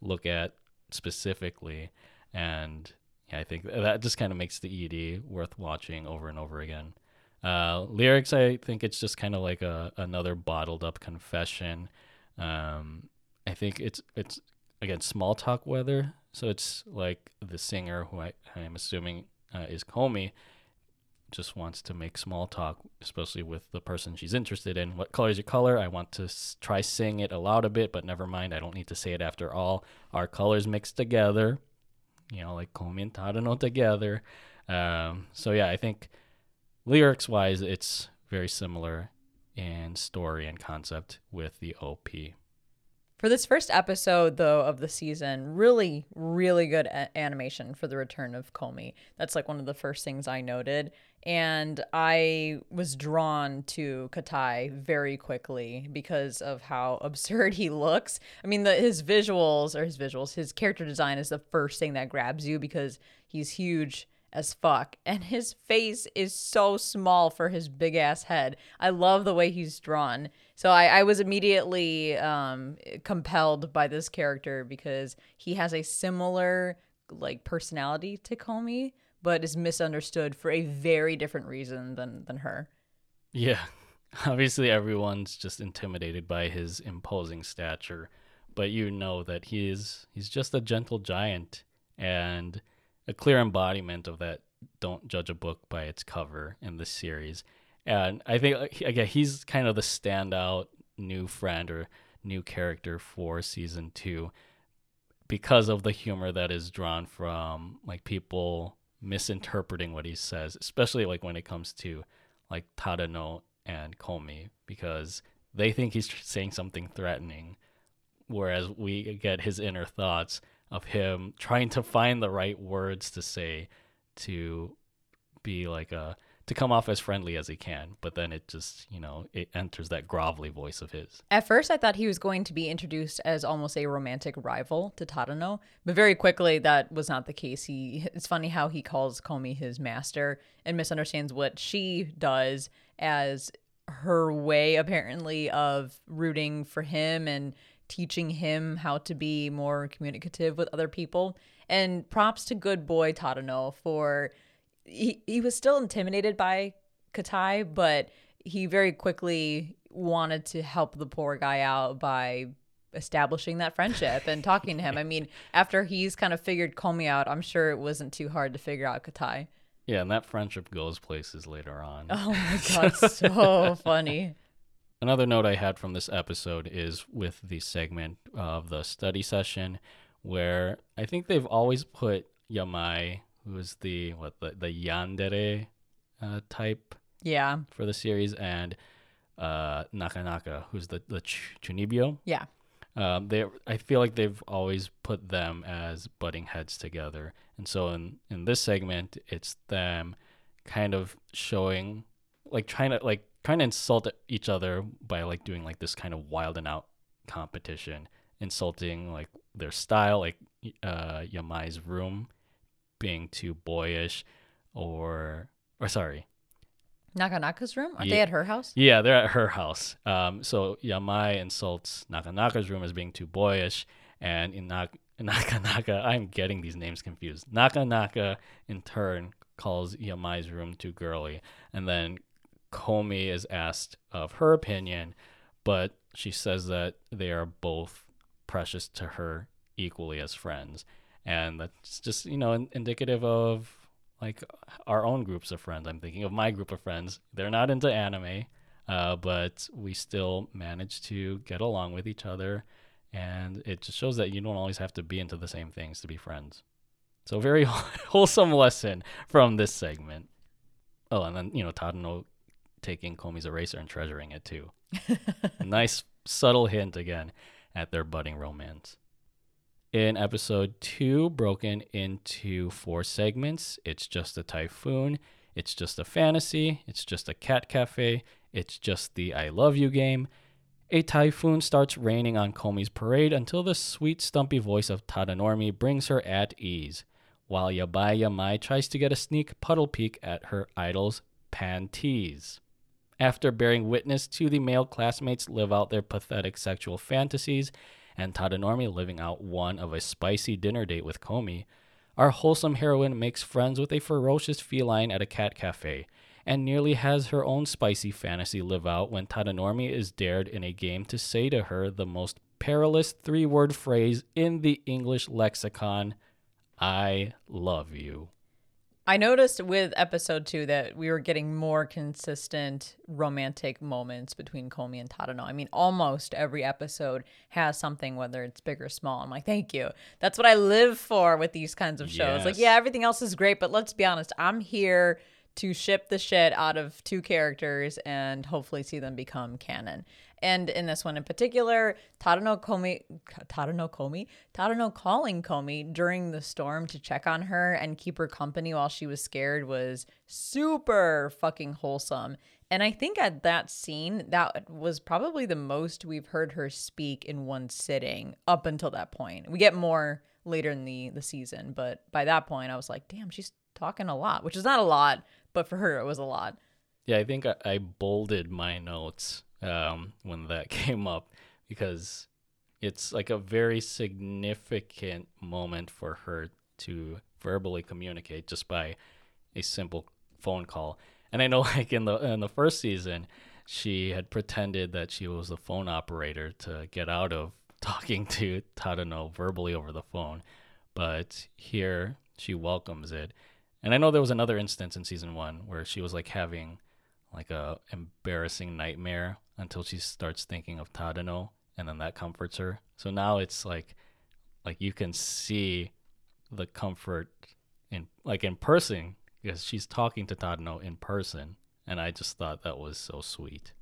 look at specifically, and yeah, I think that just kind of makes the ED worth watching over and over again. Uh, lyrics, I think it's just kind of like a another bottled up confession. Um, I think it's it's again small talk weather. So it's like the singer who I I'm assuming uh, is Komi just wants to make small talk, especially with the person she's interested in. What color is your color? I want to s- try sing it aloud a bit, but never mind. I don't need to say it after all. Our colors mixed together, you know, like Komi and Tadano together. Um, so yeah, I think lyrics wise, it's very similar in story and concept with the OP. For this first episode, though, of the season, really, really good a- animation for the return of Komi. That's like one of the first things I noted. And I was drawn to Katai very quickly because of how absurd he looks. I mean, the, his visuals, or his visuals, his character design is the first thing that grabs you because he's huge as fuck. And his face is so small for his big ass head. I love the way he's drawn. So I, I was immediately um, compelled by this character because he has a similar like personality to Komi, but is misunderstood for a very different reason than than her. Yeah. Obviously everyone's just intimidated by his imposing stature, but you know that he is he's just a gentle giant and a clear embodiment of that don't judge a book by its cover in this series. And I think again he's kind of the standout new friend or new character for season 2 because of the humor that is drawn from like people misinterpreting what he says, especially like when it comes to like Tadano and Komi because they think he's saying something threatening whereas we get his inner thoughts of him trying to find the right words to say to be like a to come off as friendly as he can, but then it just, you know, it enters that grovelly voice of his. At first, I thought he was going to be introduced as almost a romantic rival to Tadano, but very quickly that was not the case. He it's funny how he calls Komi his master and misunderstands what she does as her way apparently of rooting for him and teaching him how to be more communicative with other people. And props to good boy Tadano for he, he was still intimidated by Katai, but he very quickly wanted to help the poor guy out by establishing that friendship and talking to him. I mean, after he's kind of figured Komi out, I'm sure it wasn't too hard to figure out Katai. Yeah, and that friendship goes places later on. Oh my god, so funny. Another note I had from this episode is with the segment of the study session, where I think they've always put Yamai, who is the what the the yandere uh, type, yeah, for the series, and uh, Nakanaka, who's the the ch- Chunibyo. Yeah. Um, they, I feel like they've always put them as butting heads together, and so in in this segment, it's them kind of showing, like trying to like trying to insult each other by like doing like this kind of wild and out competition, insulting like their style, like uh, Yamai's room being too boyish, or or sorry, Nakanaka's room? Aren't Yeah. they at her house? yeah, they're at her house. Um, so Yamai insults Nakanaka's room as being too boyish, and in Nak- Nakanaka, I'm getting these names confused. Nakanaka, in turn, calls Yamai's room too girly, and then Komi is asked of her opinion, but she says that they are both precious to her equally as friends, and that's just you know in- indicative of like our own groups of friends. I'm thinking of my group of friends. They're not into anime, uh, but we still manage to get along with each other. And it just shows that you don't always have to be into the same things to be friends. So, very wholesome lesson from this segment. Oh, and then, you know, Tadano taking Komi's eraser and treasuring it too. Nice, subtle hint again at their budding romance in episode two, broken into four segments. It's just a typhoon, it's just a fantasy, it's just a cat cafe, it's just the I love you game. A typhoon starts raining on Komi's parade until the sweet, stumpy voice of Tadanormi brings her at ease, while Yabai Yamai tries to get a sneak puddle peek at her idol's panties. After bearing witness to the male classmates live out their pathetic sexual fantasies, and Tadanormi living out one of a spicy dinner date with Komi, our wholesome heroine makes friends with a ferocious feline at a cat cafe, and nearly has her own spicy fantasy live out when Tadanormi is dared in a game to say to her the most perilous three word phrase in the English lexicon I love you. I noticed with episode two that we were getting more consistent romantic moments between Komi and Tadano. I mean, almost every episode has something, whether it's big or small. I'm like, thank you. That's what I live for with these kinds of shows. Like, yeah, everything else is great, but let's be honest, I'm here to ship the shit out of two characters and hopefully see them become canon. And in this one in particular, Tadano Komi, Tadano Komi, Tadano calling Komi during the storm to check on her and keep her company while she was scared was super fucking wholesome. And I think at that scene, that was probably the most we've heard her speak in one sitting up until that point. We get more later in the the season, but by that point, I was like, damn, she's talking a lot, which is not a lot, but for her, it was a lot. Yeah, I think I, I bolded my notes um, when that came up because it's like a very significant moment for her to verbally communicate just by a simple phone call. And I know, like in the in the first season, she had pretended that she was the phone operator to get out of talking to Tadano verbally over the phone. But here, she welcomes it. And I know there was another instance in season one where she was like having like a embarrassing nightmare until she starts thinking of Tadano, and then that comforts her. So now it's like, like you can see the comfort in like in person because she's talking to Tadano in person, and I just thought that was so sweet.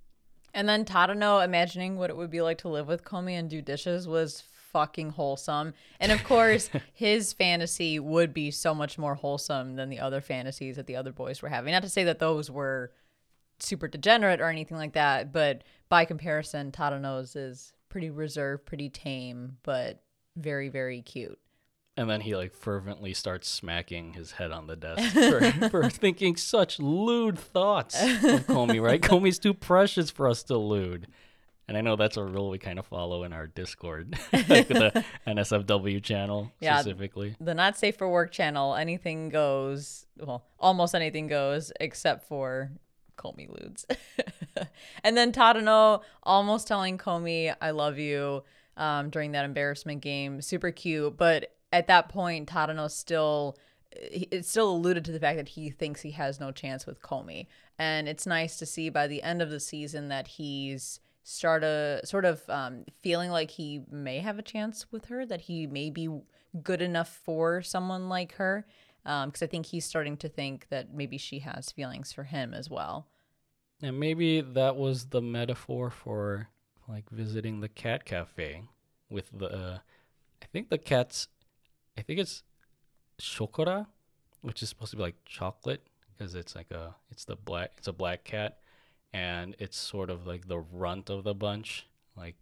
And then Tadano imagining what it would be like to live with Komi and do dishes was fucking wholesome. And of course, his fantasy would be so much more wholesome than the other fantasies that the other boys were having. Not to say that those were super degenerate or anything like that, but by comparison, Tadano's is pretty reserved, pretty tame, but very, very cute. And then he like fervently starts smacking his head on the desk for, for thinking such lewd thoughts of Komi, right? Komi's too precious for us to lewd. And I know that's a rule we kind of follow in our Discord, like the NSFW channel yeah, specifically. The Not Safe for Work channel, anything goes. Well, almost anything goes, except for Komi Ludes. and then Tadano almost telling Komi, I love you um, during that embarrassment game. Super cute. But at that point, Tadano still it's still alluded to the fact that he thinks he has no chance with Komi. And it's nice to see by the end of the season that he's started sort of um, feeling like he may have a chance with her, that he may be good enough for someone like her because um, I think he's starting to think that maybe she has feelings for him as well. And maybe that was the metaphor for like visiting the cat cafe with the. Uh, I think the cat's. I think it's shokora, which is supposed to be like chocolate because it's like a it's the black it's a black cat, and it's sort of like the runt of the bunch. Like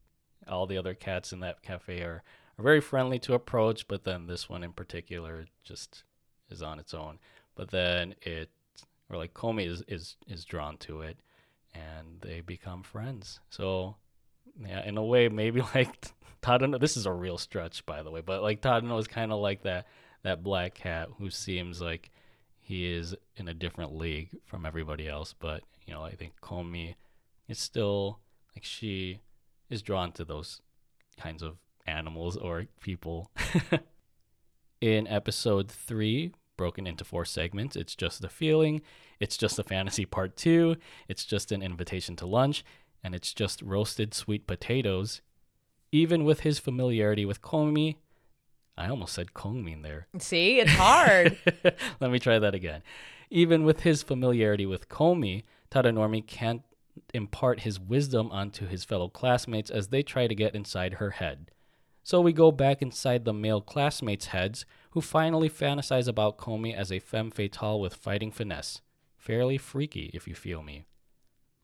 all the other cats in that cafe are are very friendly to approach, but then this one in particular just is on its own. But then it, or like Komi is is is drawn to it, and they become friends. So yeah, in a way, maybe like Tadano. This is a real stretch, by the way, but like Tadano is kind of like that that black cat who seems like he is in a different league from everybody else. But you know, I think Komi is still like she is drawn to those kinds of animals or people. in episode three, broken into four segments. It's just a feeling, it's just a fantasy part two, it's just an invitation to lunch, and it's just roasted sweet potatoes. Even with his familiarity with Komi, I almost said Kongmin there. See, it's hard. Let me try that again. Even with his familiarity with Komi, Tadanormi can't impart his wisdom onto his fellow classmates as they try to get inside her head. So we go back inside the male classmates' heads, who finally fantasize about Komi as a femme fatale with fighting finesse. Fairly freaky, if you feel me.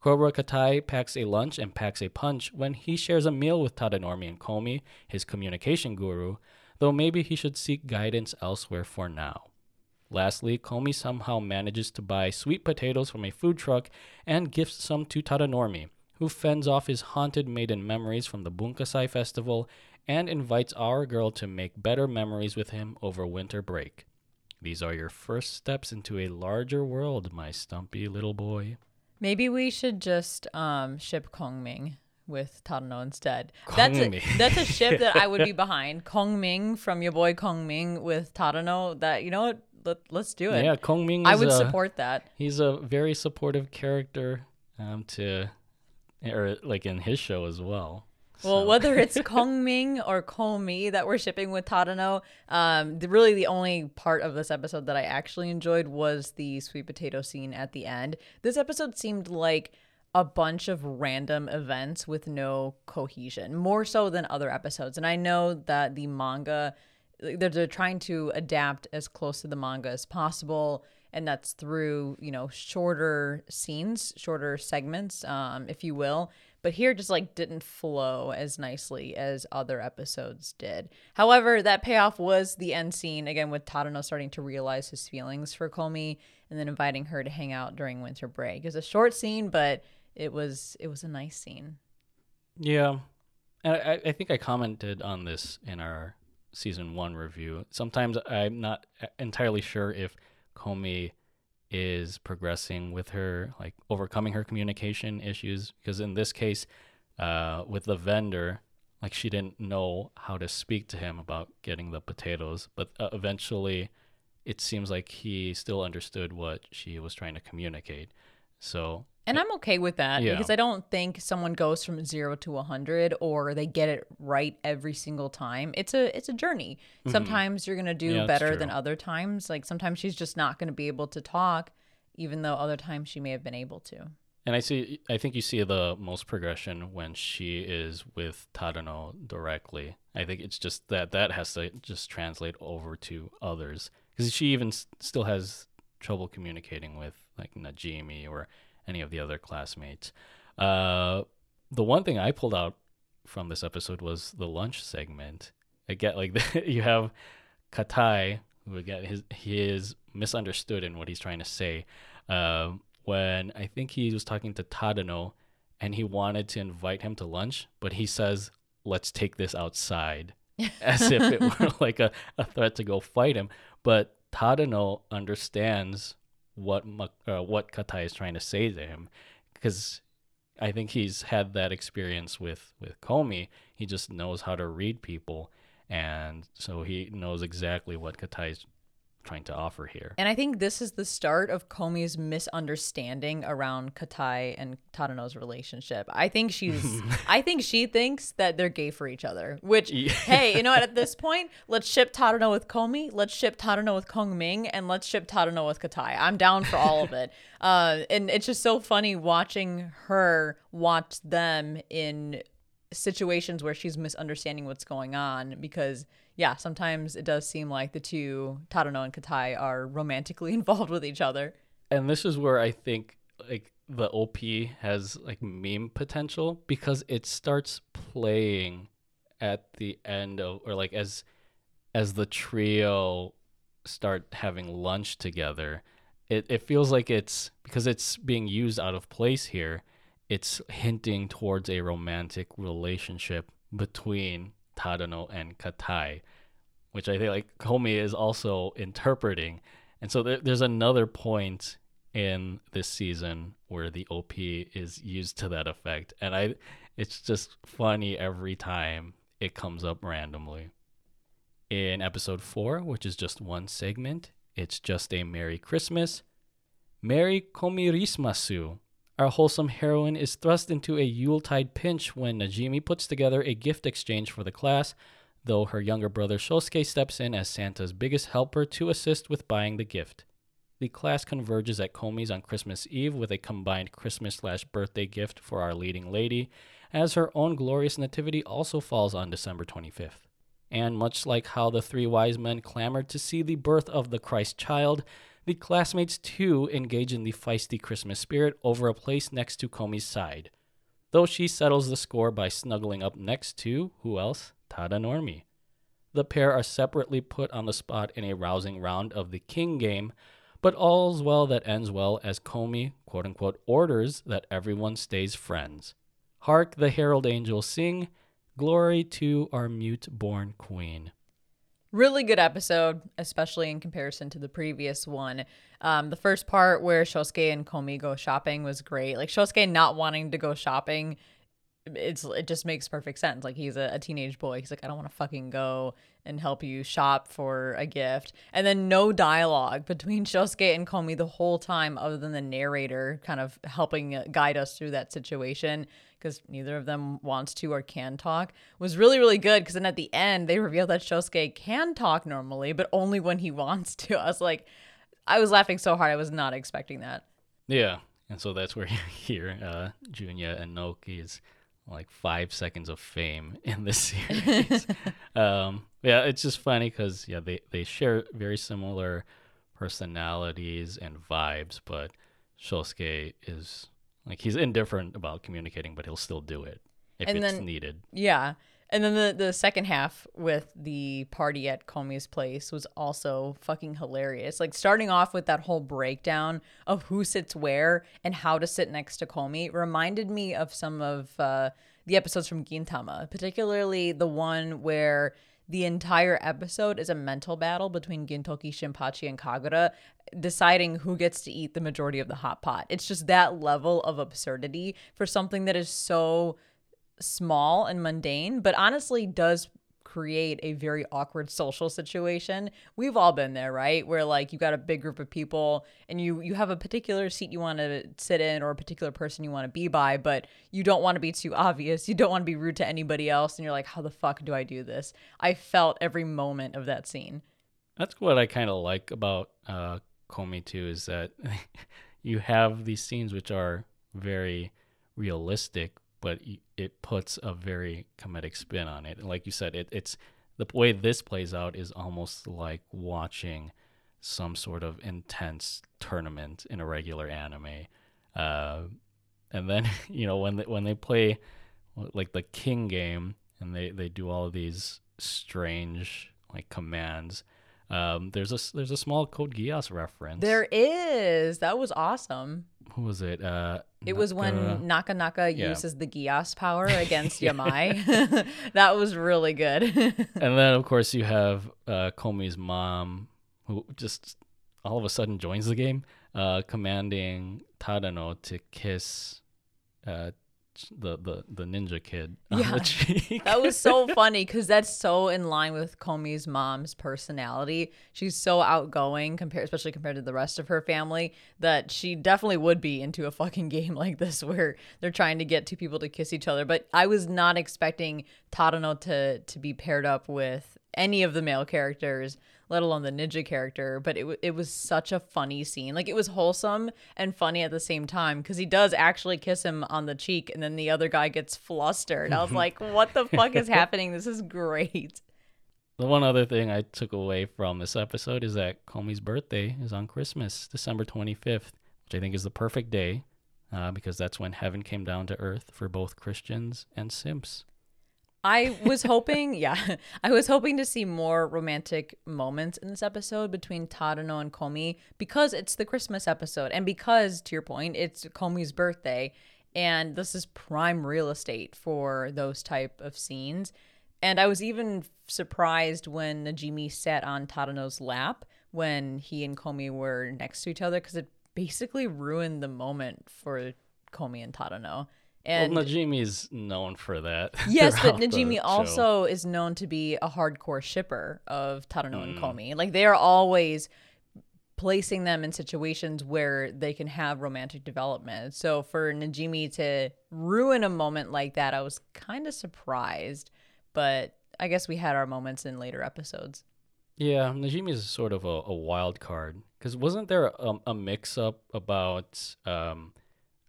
Cobra Katai packs a lunch and packs a punch when he shares a meal with Tadanormi and Komi, his communication guru, though maybe he should seek guidance elsewhere for now. Lastly, Komi somehow manages to buy sweet potatoes from a food truck and gifts some to Tadanormi, who fends off his haunted maiden memories from the Bunkasai festival and invites our girl to make better memories with him over winter break. These are your first steps into a larger world, my stumpy little boy. Maybe we should just um, ship Kongming with Tadano instead. That's a, that's a ship that I would be behind. Kongming from your boy Kongming with Tadano. That you know what? Let, let's do it. Yeah, Kongming. I would a, support that. He's a very supportive character um, to, or like in his show as well. Well, So- whether it's Kongming or Komi that we're shipping with Tadano, um, the, really the only part of this episode that I actually enjoyed was the sweet potato scene at the end. This episode seemed like a bunch of random events with no cohesion, more so than other episodes. And I know that the manga, they're, they're trying to adapt as close to the manga as possible. And that's through, you know, shorter scenes, shorter segments, um, if you will but here just like didn't flow as nicely as other episodes did. However, that payoff was the end scene again with Tadano starting to realize his feelings for Komi and then inviting her to hang out during winter break. It was a short scene, but it was it was a nice scene. Yeah, and I, I think I commented on this in our season one review. Sometimes I'm not entirely sure if Komi is progressing with her, like overcoming her communication issues. Because in this case, uh, with the vendor, like she didn't know how to speak to him about getting the potatoes, but uh, eventually, it seems like he still understood what she was trying to communicate. So And I'm okay with that Yeah. because I don't think someone goes from 0 to 100 or they get it right every single time. It's a it's a journey. Sometimes you're going to do Mm-hmm. Yeah, better than other times. Like sometimes she's just not going to be able to talk even though other times she may have been able to. And I see. I think you see the most progression when she is with Tadano directly. I think it's just that that has to just translate over to others because she even s- still has trouble communicating with like Najimi or any of the other classmates. Uh, the one thing I pulled out from this episode was the lunch segment. I get like you have Katai, who again his he is misunderstood in what he's trying to say. Um, when I think he was talking to Tadano, and he wanted to invite him to lunch, but he says, "Let's take this outside," as if it were like a, a threat to go fight him. But Tadano understands what uh, what Katai is trying to say to him, because I think he's had that experience with with Komi. He just knows how to read people, and so he knows exactly what Katai is trying to offer here. And I think this is the start of Komi's misunderstanding around Katai and Tadano's relationship. I think she's I think she thinks that they're gay for each other. Which Yeah. hey, you know what, at this point, let's ship Tadano with Komi, let's ship Tadano with Kong Ming, and let's ship Tadano with Katai. I'm down for all of it. Uh and it's just so funny watching her watch them in situations where she's misunderstanding what's going on because yeah sometimes it does seem like the two tadano and katai are romantically involved with each other and this is where I think like the OP has like meme potential because it starts playing at the end of or like as as the trio start having lunch together. It it feels like it's because it's being used out of place here. It's hinting towards a romantic relationship between Tadano and Katai, which I think like Komi is also interpreting. And so there, there's another point in this season where the OP is used to that effect, and I, it's just funny every time it comes up randomly. In episode four, which is just one segment, it's just a Merry Christmas. Merry Komirismasu. Our wholesome heroine is thrust into a Yuletide pinch when Najimi puts together a gift exchange for the class, though her younger brother Shosuke steps in as Santa's biggest helper to assist with buying the gift. The class converges at Komi's on Christmas Eve with a combined Christmas slash birthday gift for Our Leading Lady, as her own glorious nativity also falls on December 25th. And much like how the three wise men clamored to see the birth of the Christ child, the classmates too engage in the feisty Christmas spirit over a place next to Komi's side. Though she settles the score by snuggling up next to, who else? Tada Normi. The pair are separately put on the spot in a rousing round of the King game, but all's well that ends well as Komi, quote unquote, orders that everyone stays friends. Hark the herald angels sing, Glory to our mute born queen. Really good episode, especially in comparison to the previous one. Um, the first part where Shosuke and Komi go shopping was great. Like Shosuke not wanting to go shopping, it's it just makes perfect sense. Like he's a, a teenage boy. He's like, I don't want to fucking go and help you shop for a gift. And then no dialogue between Shosuke and Komi the whole time, other than the narrator kind of helping guide us through that situation. Because neither of them wants to or can talk was really really good because then at the end they revealed that Shosuke can talk normally but only when he wants to. I was like I was laughing so hard I was not expecting that. Yeah, and so that's where you hear uh, Junya Enoki's like five seconds of fame in this series. um, yeah, it's just funny because yeah, they they share very similar personalities and vibes, but Shosuke is like he's indifferent about communicating, but he'll still do it if And it's then- needed. Yeah. And then the, the second half with the party at Komi's place was also fucking hilarious. Like starting off with that whole breakdown of who sits where and how to sit next to Komi reminded me of some of uh, the episodes from Gintama, particularly the one where the entire episode is a mental battle between Gintoki, Shinpachi, and Kagura, deciding who gets to eat the majority of the hot pot. It's just that level of absurdity for something that is so small and mundane, but honestly does create a very awkward social situation. We've all been there, right? Where like you got a big group of people and you you have a particular seat you want to sit in or a particular person you want to be by, but you don't want to be too obvious. You don't want to be rude to anybody else and you're like, "How the fuck do I do this?" I felt every moment of that scene. That's what I kind of like about uh, Komi too is that you have these scenes which are very realistic, but it puts a very comedic spin on it. And like you said, it, it's the way this plays out is almost like watching some sort of intense tournament in a regular anime. Uh, and then you know when they, when they play like the king game and they, they do all these strange like commands um, there's a there's a small Code Geass reference. There is. That was awesome. Who was it? Uh, It was when Naka Naka yeah. uses the Geass power against Yamai. that was really good. and then of course you have uh, Komi's mom, who just all of a sudden joins the game, uh, commanding Tadano to kiss uh, the the the ninja kid on Yeah. the cheek. That was so funny because that's so in line with Komi's mom's personality. She's so outgoing compared, especially compared to the rest of her family, that she definitely would be into a fucking game like this where they're trying to get two people to kiss each other. But I was not expecting Tadano to to be paired up with any of the male characters, let alone the ninja character. But it w- it was such a funny scene. Like it was wholesome and funny at the same time because he does actually kiss him on the cheek, and then the other guy gets flustered. I was like, "What the fuck is happening? This is great." The one other thing I took away from this episode is that Komi's birthday is on Christmas, December 25th, which I think is the perfect day uh, because that's when heaven came down to earth for both Christians and simps. I was hoping, yeah, I was hoping to see more romantic moments in this episode between Tadano and Komi because it's the Christmas episode and because, to your point, it's Komi's birthday and this is prime real estate for those type of scenes. And I was even surprised when Najimi sat on Tadano's lap when he and Komi were next to each other because it basically ruined the moment for Komi and Tadano. And well, Najimi's known for that. Yes, but Najimi also is known to be a hardcore shipper of Tadano and Mm. Komi. Like they are always placing them in situations where they can have romantic development. So for Najimi to ruin a moment like that, I was kind of surprised. But I guess we had our moments in later episodes. Yeah, Najimi is sort of a, a wild card because wasn't there a, a mix up about um,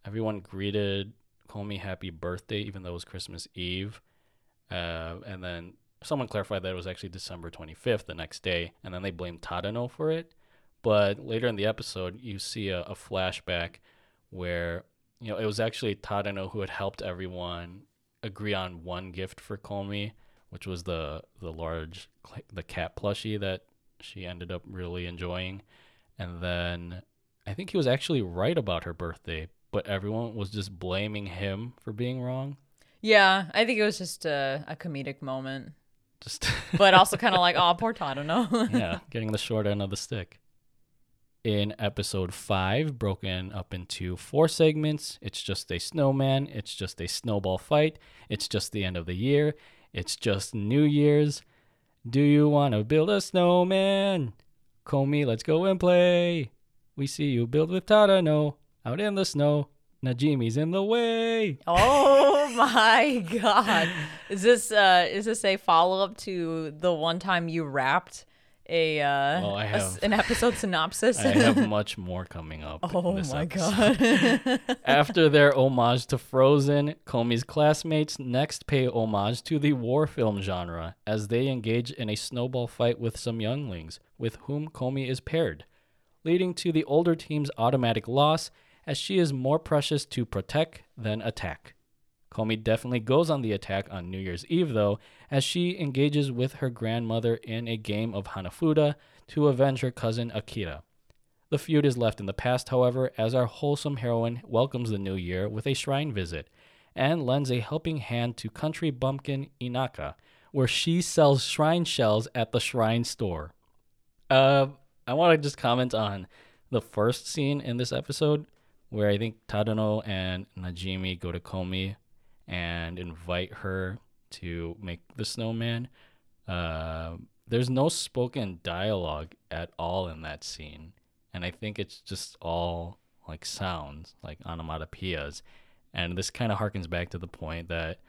everyone greeted Komi happy birthday even though it was Christmas Eve, uh, and then someone clarified that it was actually December 25th, the next day, and then they blamed Tadano for it. But later in the episode, you see a, a flashback where you know it was actually Tadano who had helped everyone agree on one gift for Komi, which was the the large the cat plushie that she ended up really enjoying, and then I think he was actually right about her birthday, but everyone was just blaming him for being wrong. Yeah, I think it was just a, a comedic moment, Just but also kind of like, oh, poor Tadano. yeah, getting the short end of the stick. In episode five, broken up into four segments, it's just a snowman, it's just a snowball fight, it's just the end of the year, it's just New Year's. Do you want to build a snowman? Komi, let's go and play. We see you build with Tadano out in the snow. Najimi's in the way. Oh my god. Is this uh is this a follow up to the one time you rapped a uh Well, I a have- an episode synopsis? I have much more coming up. oh my episode. god. After their homage to Frozen, Komi's classmates next pay homage to the war film genre as they engage in a snowball fight with some younglings, with whom Comey is paired, leading to the older team's automatic loss as she is more precious to protect than attack. Komi definitely goes on the attack on New Year's Eve, though, as she engages with her grandmother in a game of Hanafuda to avenge her cousin Akira. The feud is left in the past, however, as our wholesome heroine welcomes the new year with a shrine visit and lends a helping hand to country bumpkin Inaka, where she sells shrine shells at the shrine store. Uh, I want to just comment on the first scene in this episode where I think Tadano and Najimi go to Komi and invite her to make the snowman. Uh, there's no spoken dialogue at all in that scene and I think it's just all like sounds, like onomatopoeias. And this kind of harkens back to the point that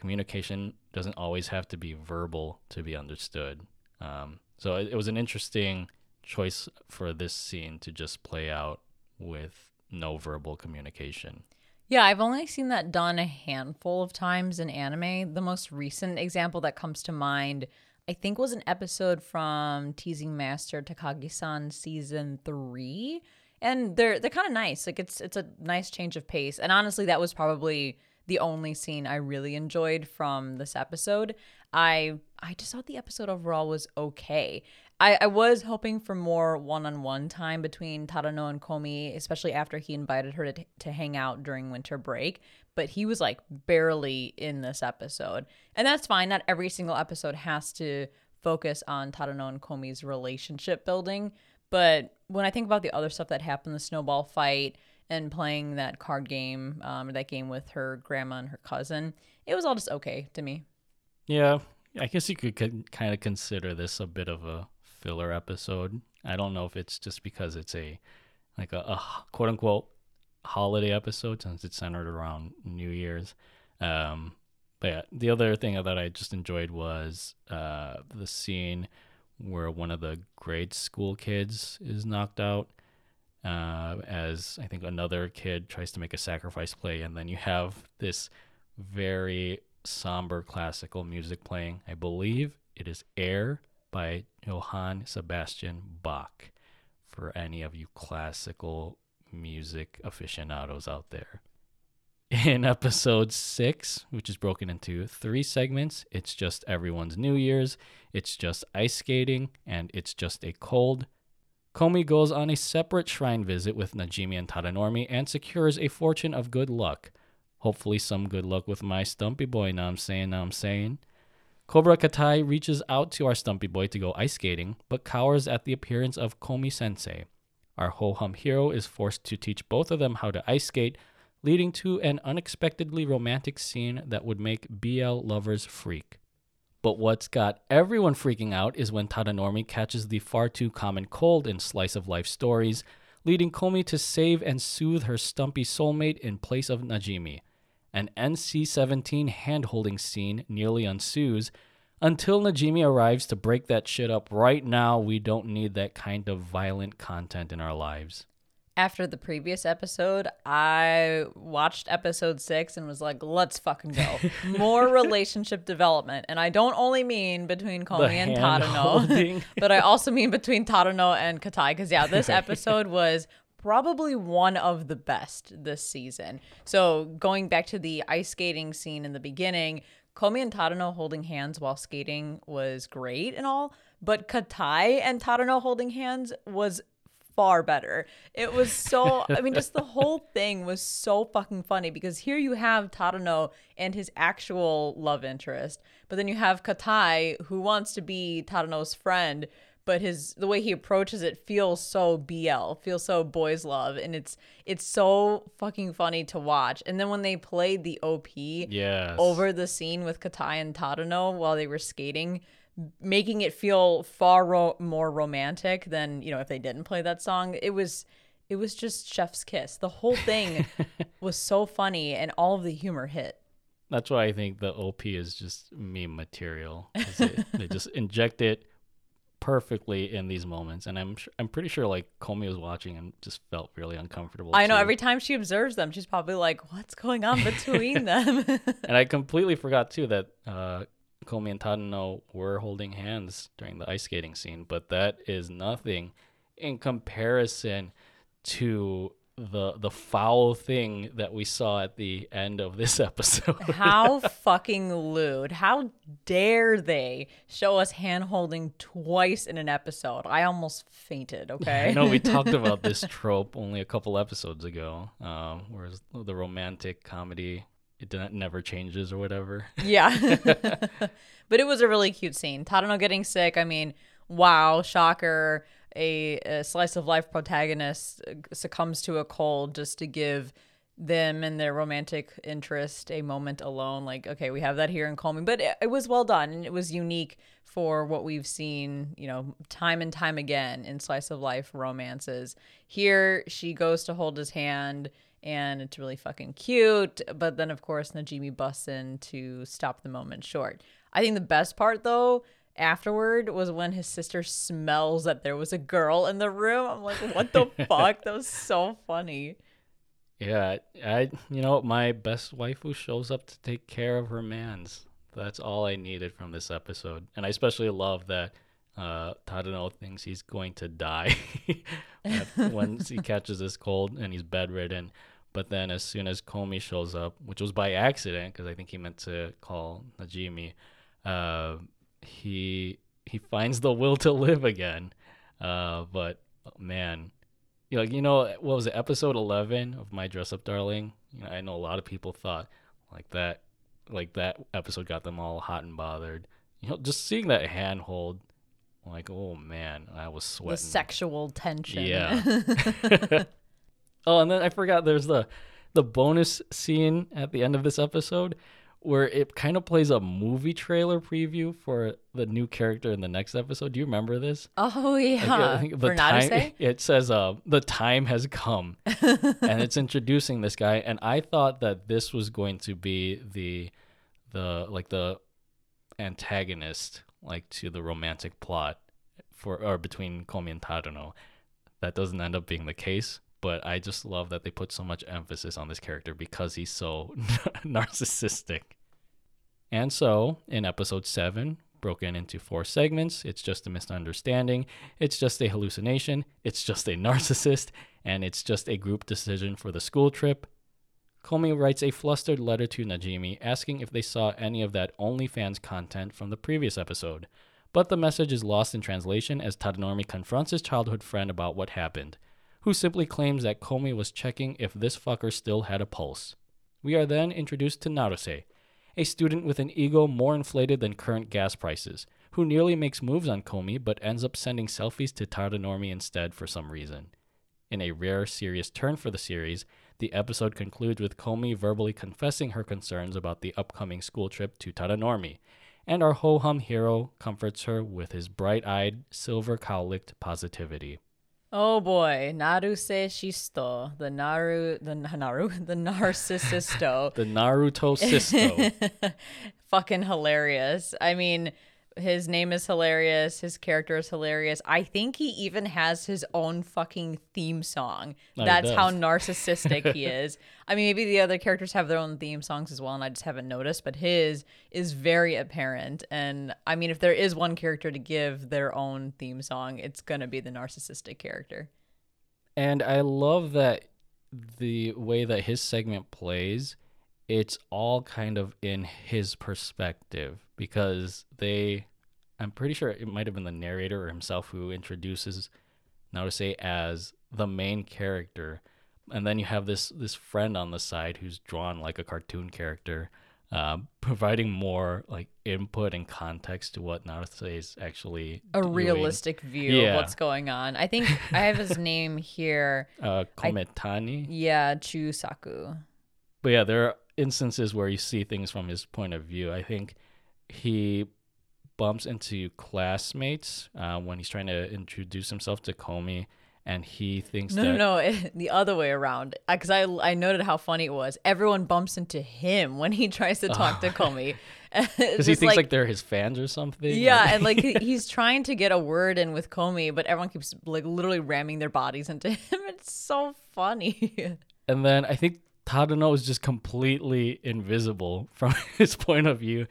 communication doesn't always have to be verbal to be understood. Um, so it, it was an interesting choice for this scene to just play out with no verbal communication. Yeah, I've only seen that done a handful of times in anime. The most recent example that comes to mind, I think, was an episode from Teasing Master Takagi-san season three, and they're they're kind of nice. Like it's it's a nice change of pace. And honestly, that was probably the only scene I really enjoyed from this episode. I I just thought the episode overall was okay. I, I was hoping for more one-on-one time between Tadano and Komi, especially after he invited her to, to hang out during winter break. But he was like barely in this episode, and that's fine. Not every single episode has to focus on Tadano and Komi's relationship building. But when I think about the other stuff that happened, the snowball fight and playing that card game, um, that game with her grandma and her cousin, it was all just okay to me. Yeah, I guess you could kind of consider this a bit of a filler episode. I don't know if it's just because it's a like a, a quote unquote holiday episode since it's centered around New Year's. Um, but yeah, the other thing that I just enjoyed was uh, the scene where one of the grade school kids is knocked out. Uh, as I think another kid tries to make a sacrifice play, and then you have this very somber classical music playing. I believe it is Air by Johann Sebastian Bach for any of you classical music aficionados out there. In episode six, which is broken into three segments, it's just everyone's New Year's, it's just ice skating, and it's just a cold. Komi goes on a separate shrine visit with Najimi and Tadanormi and secures a fortune of good luck. Hopefully, some good luck with my stumpy boy, now I'm saying, now I'm saying. Cobra Katai reaches out to our stumpy boy to go ice skating, but cowers at the appearance of Komi sensei. Our ho hum hero is forced to teach both of them how to ice skate, leading to an unexpectedly romantic scene that would make BL lovers freak. But what's got everyone freaking out is when Tadanormi catches the far too common cold in slice of life stories, leading Komi to save and soothe her stumpy soulmate in place of Najimi. An NC 17 hand holding scene nearly ensues until Najimi arrives to break that shit up. Right now, we don't need that kind of violent content in our lives. After the previous episode, I watched episode six and was like, let's fucking go. More relationship development. And I don't only mean between Komi and Tadano, but I also mean between Tadano and Katai. Because, yeah, this episode was probably one of the best this season. So, going back to the ice skating scene in the beginning, Komi and Tadano holding hands while skating was great and all, but Katai and Tadano holding hands was far better. It was so I mean just the whole thing was so fucking funny because here you have Tadano and his actual love interest, but then you have Katai who wants to be Tadano's friend, but his the way he approaches it feels so BL, feels so boys love and it's it's so fucking funny to watch. And then when they played the OP Yes. over the scene with Katai and Tadano while they were skating, making it feel far ro- more romantic than you know if they didn't play that song. It was it was just chef's kiss. The whole thing was so funny and all of the humor hit. that's why I think the OP is just meme material. They just inject it perfectly in these moments, and I'm I'm pretty sure like Komi was watching and just felt really uncomfortable. I know too. every time she observes them, she's probably like, "What's going on between them?" and I completely forgot too that uh, Komi and Tadano were holding hands during the ice skating scene, but that is nothing in comparison to the the foul thing that we saw at the end of this episode. How fucking lewd. How dare they show us hand holding twice in an episode? I almost fainted, okay? I know we talked about this trope only a couple episodes ago, um, whereas the romantic comedy it didn't, never changes or whatever. Yeah. but it was a really cute scene. Tadano getting sick. I mean, wow, shocker. A, a slice of life protagonist uh, succumbs to a cold just to give them and their romantic interest a moment alone. Like, okay, we have that here in Komi, but it, it was well done and it was unique for what we've seen, you know, time and time again in slice of life romances. Here, she goes to hold his hand and it's really fucking cute. But then, of course, Najimi busts in to stop the moment short. I think the best part, though, afterward was when his sister smells that there was a girl in the room. I'm like, what the fuck? That was so funny. Yeah, I you know my best waifu shows up to take care of her mans. That's all I needed from this episode, and I especially love that uh, Tadano thinks he's going to die once he catches this cold and he's bedridden. But then, as soon as Komi shows up, which was by accident, because I think he meant to call Najimi, uh, he he finds the will to live again. Uh, but man, you know, you know what was it? Episode eleven of My Dress Up Darling. You know, I know a lot of people thought like that, like that episode got them all hot and bothered. You know, just seeing that handhold, like, oh man, I was sweating. The sexual tension. Yeah. oh, and then I forgot there's the the bonus scene at the end of this episode where it kind of plays a movie trailer preview for the new character in the next episode. Do you remember this? oh, yeah. think For time, Naruse? it says uh, the time has come and it's introducing this guy and i thought that this was going to be the the like the antagonist like to the romantic plot for or between komi and tadano that doesn't end up being the case but i just love that they put so much emphasis on this character because he's so narcissistic and so, in episode 7, broken into four segments, it's just a misunderstanding, it's just a hallucination, it's just a narcissist, and it's just a group decision for the school trip. Komi writes a flustered letter to Najimi asking if they saw any of that OnlyFans content from the previous episode. But the message is lost in translation as Tadanormi confronts his childhood friend about what happened, who simply claims that Komi was checking if this fucker still had a pulse. We are then introduced to Naruse, a student with an ego more inflated than current gas prices, who nearly makes moves on Komi but ends up sending selfies to Tadanormi instead for some reason. In a rare, serious turn for the series, the episode concludes with Komi verbally confessing her concerns about the upcoming school trip to Tadanormi, and our ho hum hero comforts her with his bright eyed, silver cowlicked positivity. Oh boy, Naruse Shisto, the Naru, the Naru, the Narcissisto. The Naruto Sisto. Fucking hilarious. I mean, his name is hilarious. His character is hilarious. I think he even has his own fucking theme song. Oh, That's how narcissistic he is. I mean, maybe the other characters have their own theme songs as well, and I just haven't noticed, but his is very apparent. And I mean, if there is one character to give their own theme song, it's going to be the narcissistic character. And I love that the way that his segment plays, it's all kind of in his perspective because they, I'm pretty sure it might have been the narrator or himself who introduces Naruse as the main character. And then you have this this friend on the side who's drawn like a cartoon character, uh, providing more like input and context to what Naruse is actually A doing. realistic view Yeah. of what's going on. I think I have his name here. Uh, Kometani. Yeah, Chusaku. but yeah, there are instances where you see things from his point of view. I think he bumps into classmates uh, when he's trying to introduce himself to Komi, and he thinks No, that no, no, the other way around. Because I, I noted how funny it was. Everyone bumps into him when he tries to talk to Komi. because he thinks like, they're his fans or something. Yeah, and like he's trying to get a word in with Komi, but everyone keeps like literally ramming their bodies into him. It's so funny. and then I think Tadano is just completely invisible from his point of view,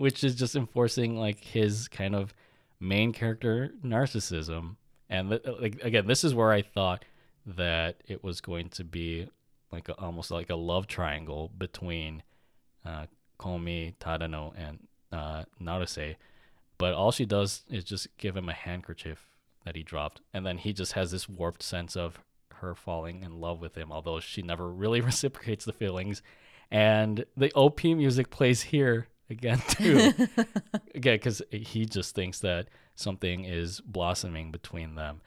which is just enforcing like his kind of main character narcissism. And th- like again, this is where I thought that it was going to be like a, almost like a love triangle between uh, Komi, Tadano, and uh, Naruse. But all she does is just give him a handkerchief that he dropped, and then he just has this warped sense of her falling in love with him, although she never really reciprocates the feelings. And the OP music plays here again too, again because he just thinks that something is blossoming between them.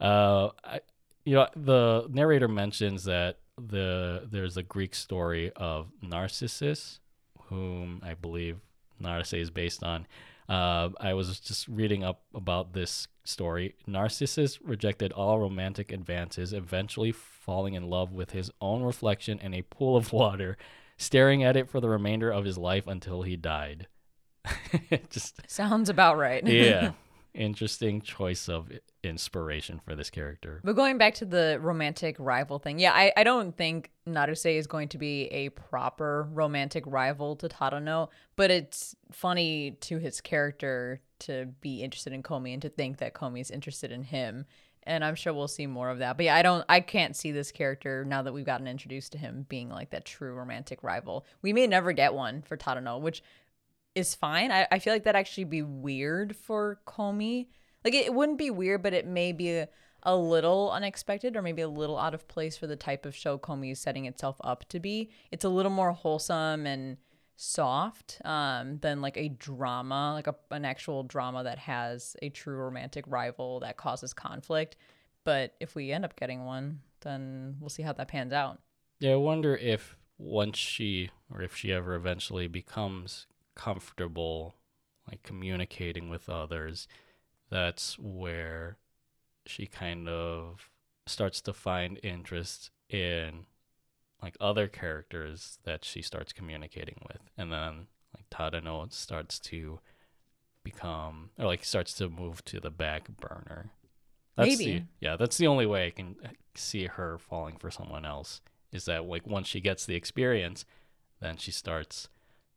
Uh, I, you know, the narrator mentions that the there's a Greek story of Narcissus, whom I believe Narcissus is based on. Uh, I was just reading up about this story. Narcissus rejected all romantic advances, eventually falling in love with his own reflection in a pool of water, staring at it for the remainder of his life until he died. just Sounds about right. yeah, interesting choice of inspiration for this character. But going back to the romantic rival thing, yeah, I, I don't think Naruse is going to be a proper romantic rival to Tadano, but it's funny to his character to be interested in Komi and to think that Komi is interested in him. And I'm sure we'll see more of that. But yeah, I don't I can't see this character now that we've gotten introduced to him being like that true romantic rival. We may never get one for Tadano, which is fine. I, I feel like that actually be weird for Komi. Like it, it wouldn't be weird, but it may be a, a little unexpected or maybe a little out of place for the type of show Komi is setting itself up to be. It's a little more wholesome and soft um, than like a drama, like a, an actual drama that has a true romantic rival that causes conflict. But if we end up getting one, then we'll see how that pans out. Yeah, I wonder if once she or if she ever eventually becomes comfortable like communicating with others, that's where she kind of starts to find interest in like other characters that she starts communicating with. And then like Tadano starts to become or like starts to move to the back burner. That's Maybe. The, yeah, that's the only way I can uh, see her falling for someone else is that like once she gets the experience, then she starts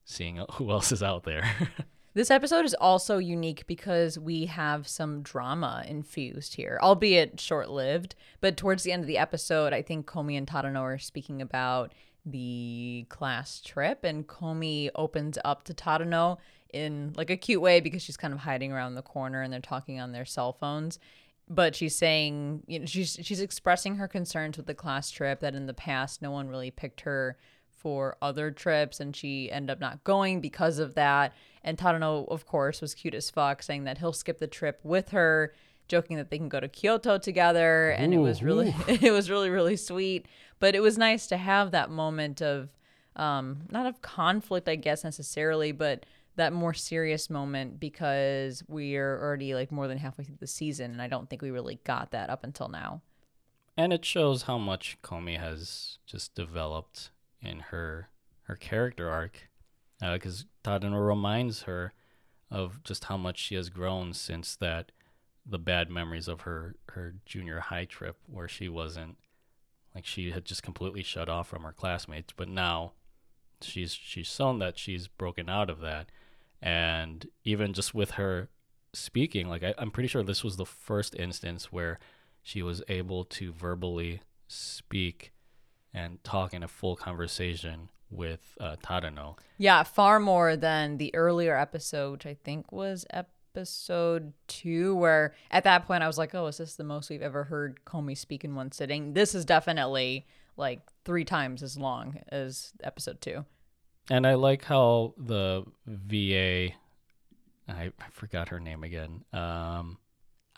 seeing who else is out there. This episode is also unique because we have some drama infused here, albeit short lived. But towards the end of the episode, I think Komi and Tadano are speaking about the class trip, and Komi opens up to Tadano in like a cute way because she's kind of hiding around the corner and they're talking on their cell phones. But she's saying, you know, she's she's expressing her concerns with the class trip that in the past no one really picked her for other trips and she ended up not going because of that. And Tadano, of course, was cute as fuck, saying that he'll skip the trip with her, joking that they can go to Kyoto together. And it was Ooh, really it was really, really sweet. But it was nice to have that moment of um not of conflict, I guess, necessarily, but that more serious moment because we're already like more than halfway through the season and I don't think we really got that up until now. and it shows how much Komi has just developed in her her character arc uh, because Tadano reminds her of just how much she has grown since that the bad memories of her her junior high trip where she wasn't like she had just completely shut off from her classmates but now she's she's shown that she's broken out of that. And even just with her speaking like I, i'm pretty sure this was the first instance where she was able to verbally speak and talk in a full conversation with uh, Tadano. Yeah, far more than the earlier episode, which I think was episode two, where at that point I was like, oh, is this the most we've ever heard Komi speak in one sitting? This is definitely like three times as long as episode two. And I like how the VA, I, I forgot her name again. Um,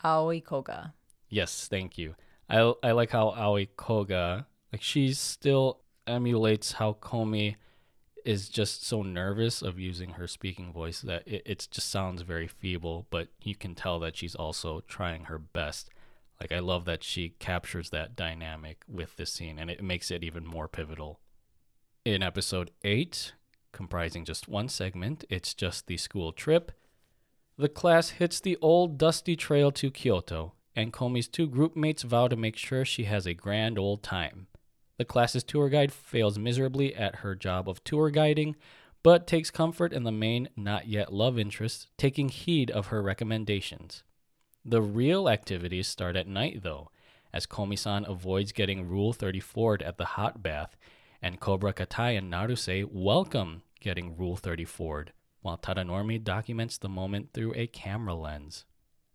Aoi Koga. yes, thank you. I, I like how Aoi Koga, like she still emulates how Komi is just so nervous of using her speaking voice that it, it just sounds very feeble, but you can tell that she's also trying her best. Like I love that she captures that dynamic with this scene and it makes it even more pivotal. In episode 8, comprising just one segment, it's just the school trip. The class hits the old dusty trail to Kyoto, and Komi's two group mates vow to make sure she has a grand old time. The class's tour guide fails miserably at her job of tour guiding, but takes comfort in the main not yet love interest taking heed of her recommendations. The real activities start at night, though, as Komi-san avoids getting Rule 34 at the hot bath, and Cobra Katai and Naruse welcome getting Rule 34 while Tadanormi documents the moment through a camera lens.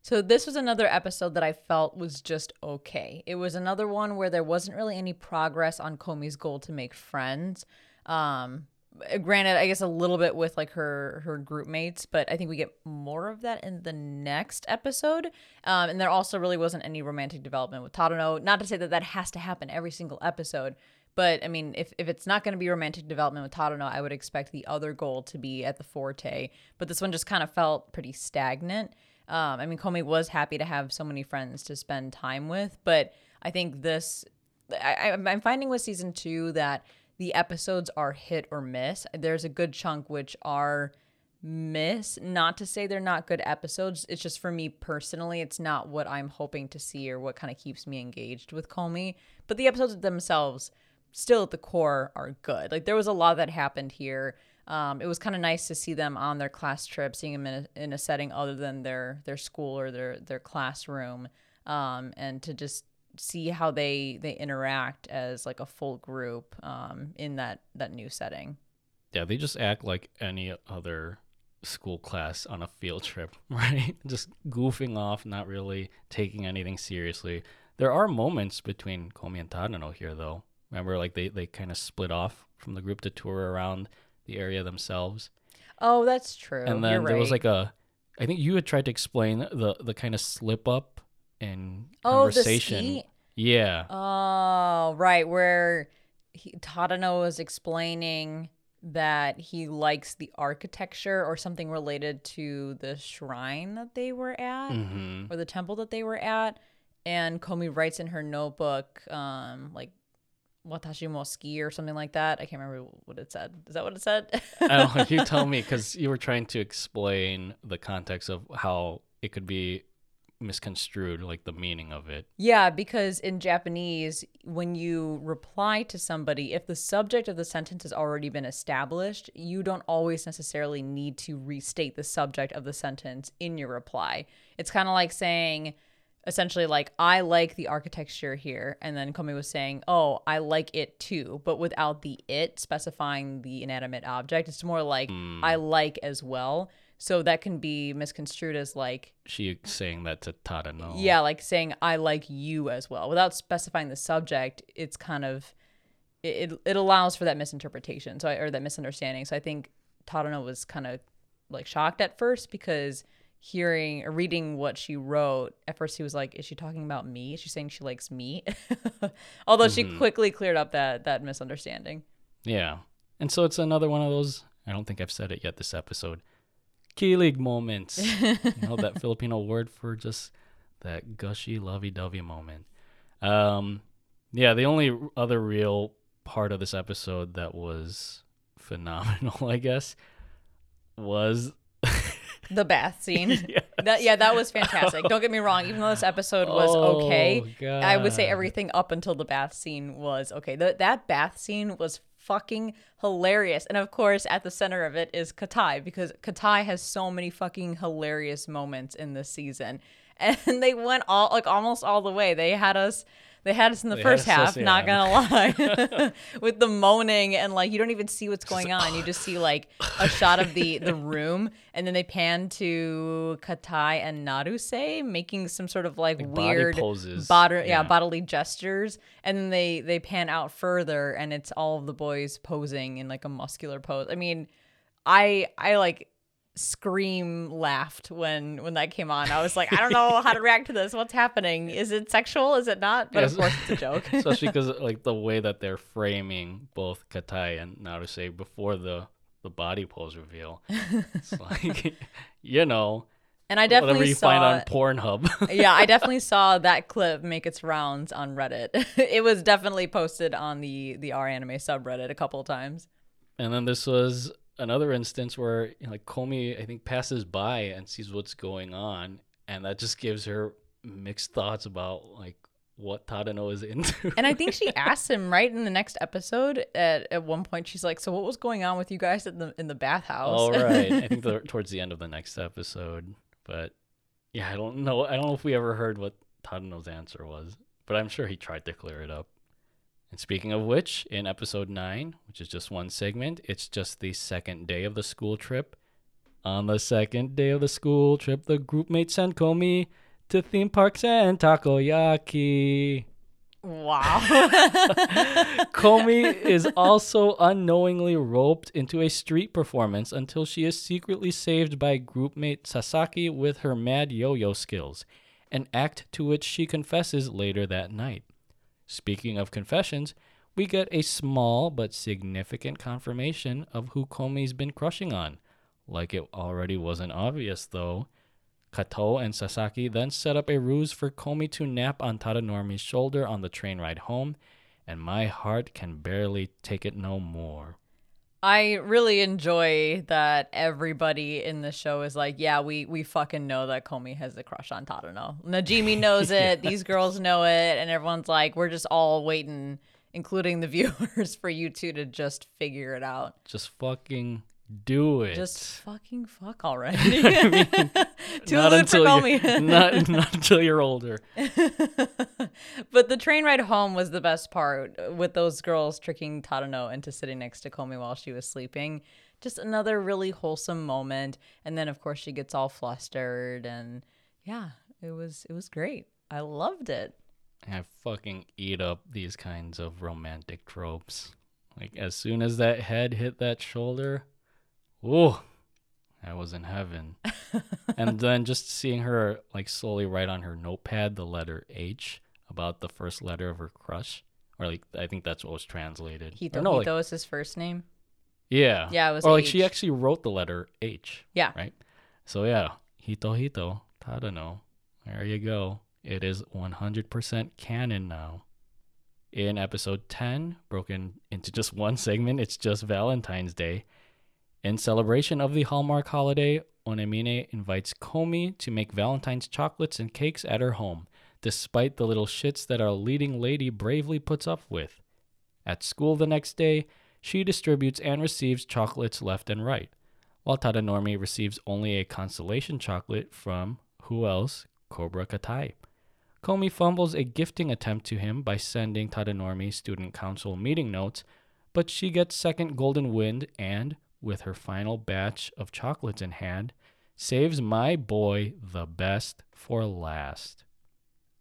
So this was another episode that I felt was just okay. It was another one where there wasn't really any progress on Komi's goal to make friends. Um, granted i guess a little bit with like her her group mates but i think we get more of that in the next episode um, and there also really wasn't any romantic development with tadano not to say that that has to happen every single episode but i mean if, if it's not going to be romantic development with tadano i would expect the other goal to be at the forte but this one just kind of felt pretty stagnant um, i mean Komi was happy to have so many friends to spend time with but i think this I, i'm finding with season two that the episodes are hit or miss. There's a good chunk which are miss. Not to say they're not good episodes. It's just for me personally, it's not what I'm hoping to see or what kind of keeps me engaged with Komi. But the episodes themselves, still at the core, are good. Like there was a lot that happened here. Um, it was kind of nice to see them on their class trip, seeing them in a, in a setting other than their their school or their their classroom, um, and to just see how they they interact as like a full group um, in that that new setting. Yeah, they just act like any other school class on a field trip, right? just goofing off, not really taking anything seriously. There are moments between Komi and Tadano here, though. Remember, like they, they kind of split off from the group to tour around the area themselves. Oh, that's true. And then You're there was like a, I think you had tried to explain the the kind of slip up in oh, the conversation. Yeah. Oh, right. Where he, Tadano was explaining that he likes the architecture or something related to the shrine that they were at hmm or the temple that they were at. And Komi writes in her notebook, um, like, Watashi mo suki or something like that. I can't remember what it said. Is that what it said? I don't know. You tell me because you were trying to explain the context of how it could be misconstrued, like the meaning of it. Yeah, because in Japanese, when you reply to somebody, if the subject of the sentence has already been established, you don't always necessarily need to restate the subject of the sentence in your reply. It's kind of like saying, essentially, like, I like the architecture here. And then Komi was saying, oh, I like it too, but without the it specifying the inanimate object. It's more like, hmm. I like as well. So that can be misconstrued as like, She saying that to Tadano. yeah, like saying I like you as well without specifying the subject. It's kind of it it, it allows for that misinterpretation. So I, or that misunderstanding. So I think Tadano was kind of like shocked at first because hearing or reading what she wrote at first he was like is she talking about me is she saying she likes me although she quickly cleared up that that misunderstanding Yeah. And so it's another one of those, I don't think I've said it yet this episode, kilig moments. you know, that Filipino word for just that gushy, lovey dovey moment. Um, yeah, the only other real part of this episode that was phenomenal, I guess, was. The bath scene Yes. that yeah that was fantastic don't get me wrong even though this episode was oh, okay Oh, I would say everything up until the bath scene was okay. The, that bath scene was fucking hilarious. And of course, at the center of it is Katai because Katai has so many fucking hilarious moments in this season. And they went all like almost all the way. They had us they had us in the They first half, not gonna lie. With the moaning and like you don't even see what's going on. You just see like a shot of the the room and then they pan to Katai and Naruse making some sort of like, Like body weird poses. bod- yeah. Yeah. bodily gestures and then they they pan out further and it's all of the boys posing in like a muscular pose i mean i i like scream laughed when when that came on i was like i don't know how to react to this what's happening is it sexual is it not but of course it's a joke especially because like the way that they're framing both Katai and Naruse before the the body pose reveal. It's like, you know, And I whatever definitely you saw find on Pornhub. yeah, I definitely saw that clip make its rounds on Reddit. it was definitely posted on the the R anime subreddit a couple of times. and then this was another instance where you know, like Komi, I think, passes by and sees what's going on, and that just gives her mixed thoughts about like what Tadano is into. And I think she asked him right in the next episode. At at one point, she's like, "So what was going on with you guys in the in the bathhouse?" All right. I think the, towards the end of the next episode. But yeah, I don't know. I don't know if we ever heard what Tadano's answer was, but I'm sure he tried to clear it up. And speaking of which, in episode 9, which is just one segment, it's just the second day of the school trip. On the second day of the school trip, the group mates sent Komi to theme parks and takoyaki. wow. Komi is also unknowingly roped into a street performance until she is secretly saved by groupmate Sasaki with her mad yo yo skills, an act to which she confesses later that night. Speaking of confessions, we get a small but significant confirmation of who Komi's been crushing on. Like it already wasn't obvious, though. Kato and Sasaki then set up a ruse for Komi to nap on Tadanormi's shoulder on the train ride home, and my heart can barely take it no more. I really enjoy that everybody in the show is like, yeah, we we fucking know that Komi has a crush on Tadano. Najimi knows it, these girls know it, and everyone's like, we're just all waiting, including the viewers, for you two to just figure it out. Just fucking do it. Just fucking fuck already. Too not late for Komi. not not until you're older. but the train ride home was the best part with those girls tricking Tadano into sitting next to Komi while she was sleeping. Just another really wholesome moment. And then of course she gets all flustered and yeah, it was it was great. I loved it. I fucking eat up these kinds of romantic tropes. Like as soon as that head hit that shoulder, whoa, I was in heaven. and then just seeing her like slowly write on her notepad the letter H about the first letter of her crush, or like I think that's what was translated. Hito Or no, Hito like, is his first name. yeah, Yeah, it was or like she actually wrote the letter H. Yeah. right? So yeah, Hito Hito Tadano. There you go. It is 100% canon now. In episode 10, broken into just one segment, it's just Valentine's Day. In celebration of the Hallmark holiday, Onemine invites Komi to make Valentine's chocolates and cakes at her home, despite the little shits that our leading lady bravely puts up with. At school the next day, she distributes and receives chocolates left and right, while Tadanormi receives only a consolation chocolate from who else? Cobra Katai. Komi fumbles a gifting attempt to him by sending Tadanormi student council meeting notes, but she gets second golden wind and, with her final batch of chocolates in hand, saves my boy the best for last.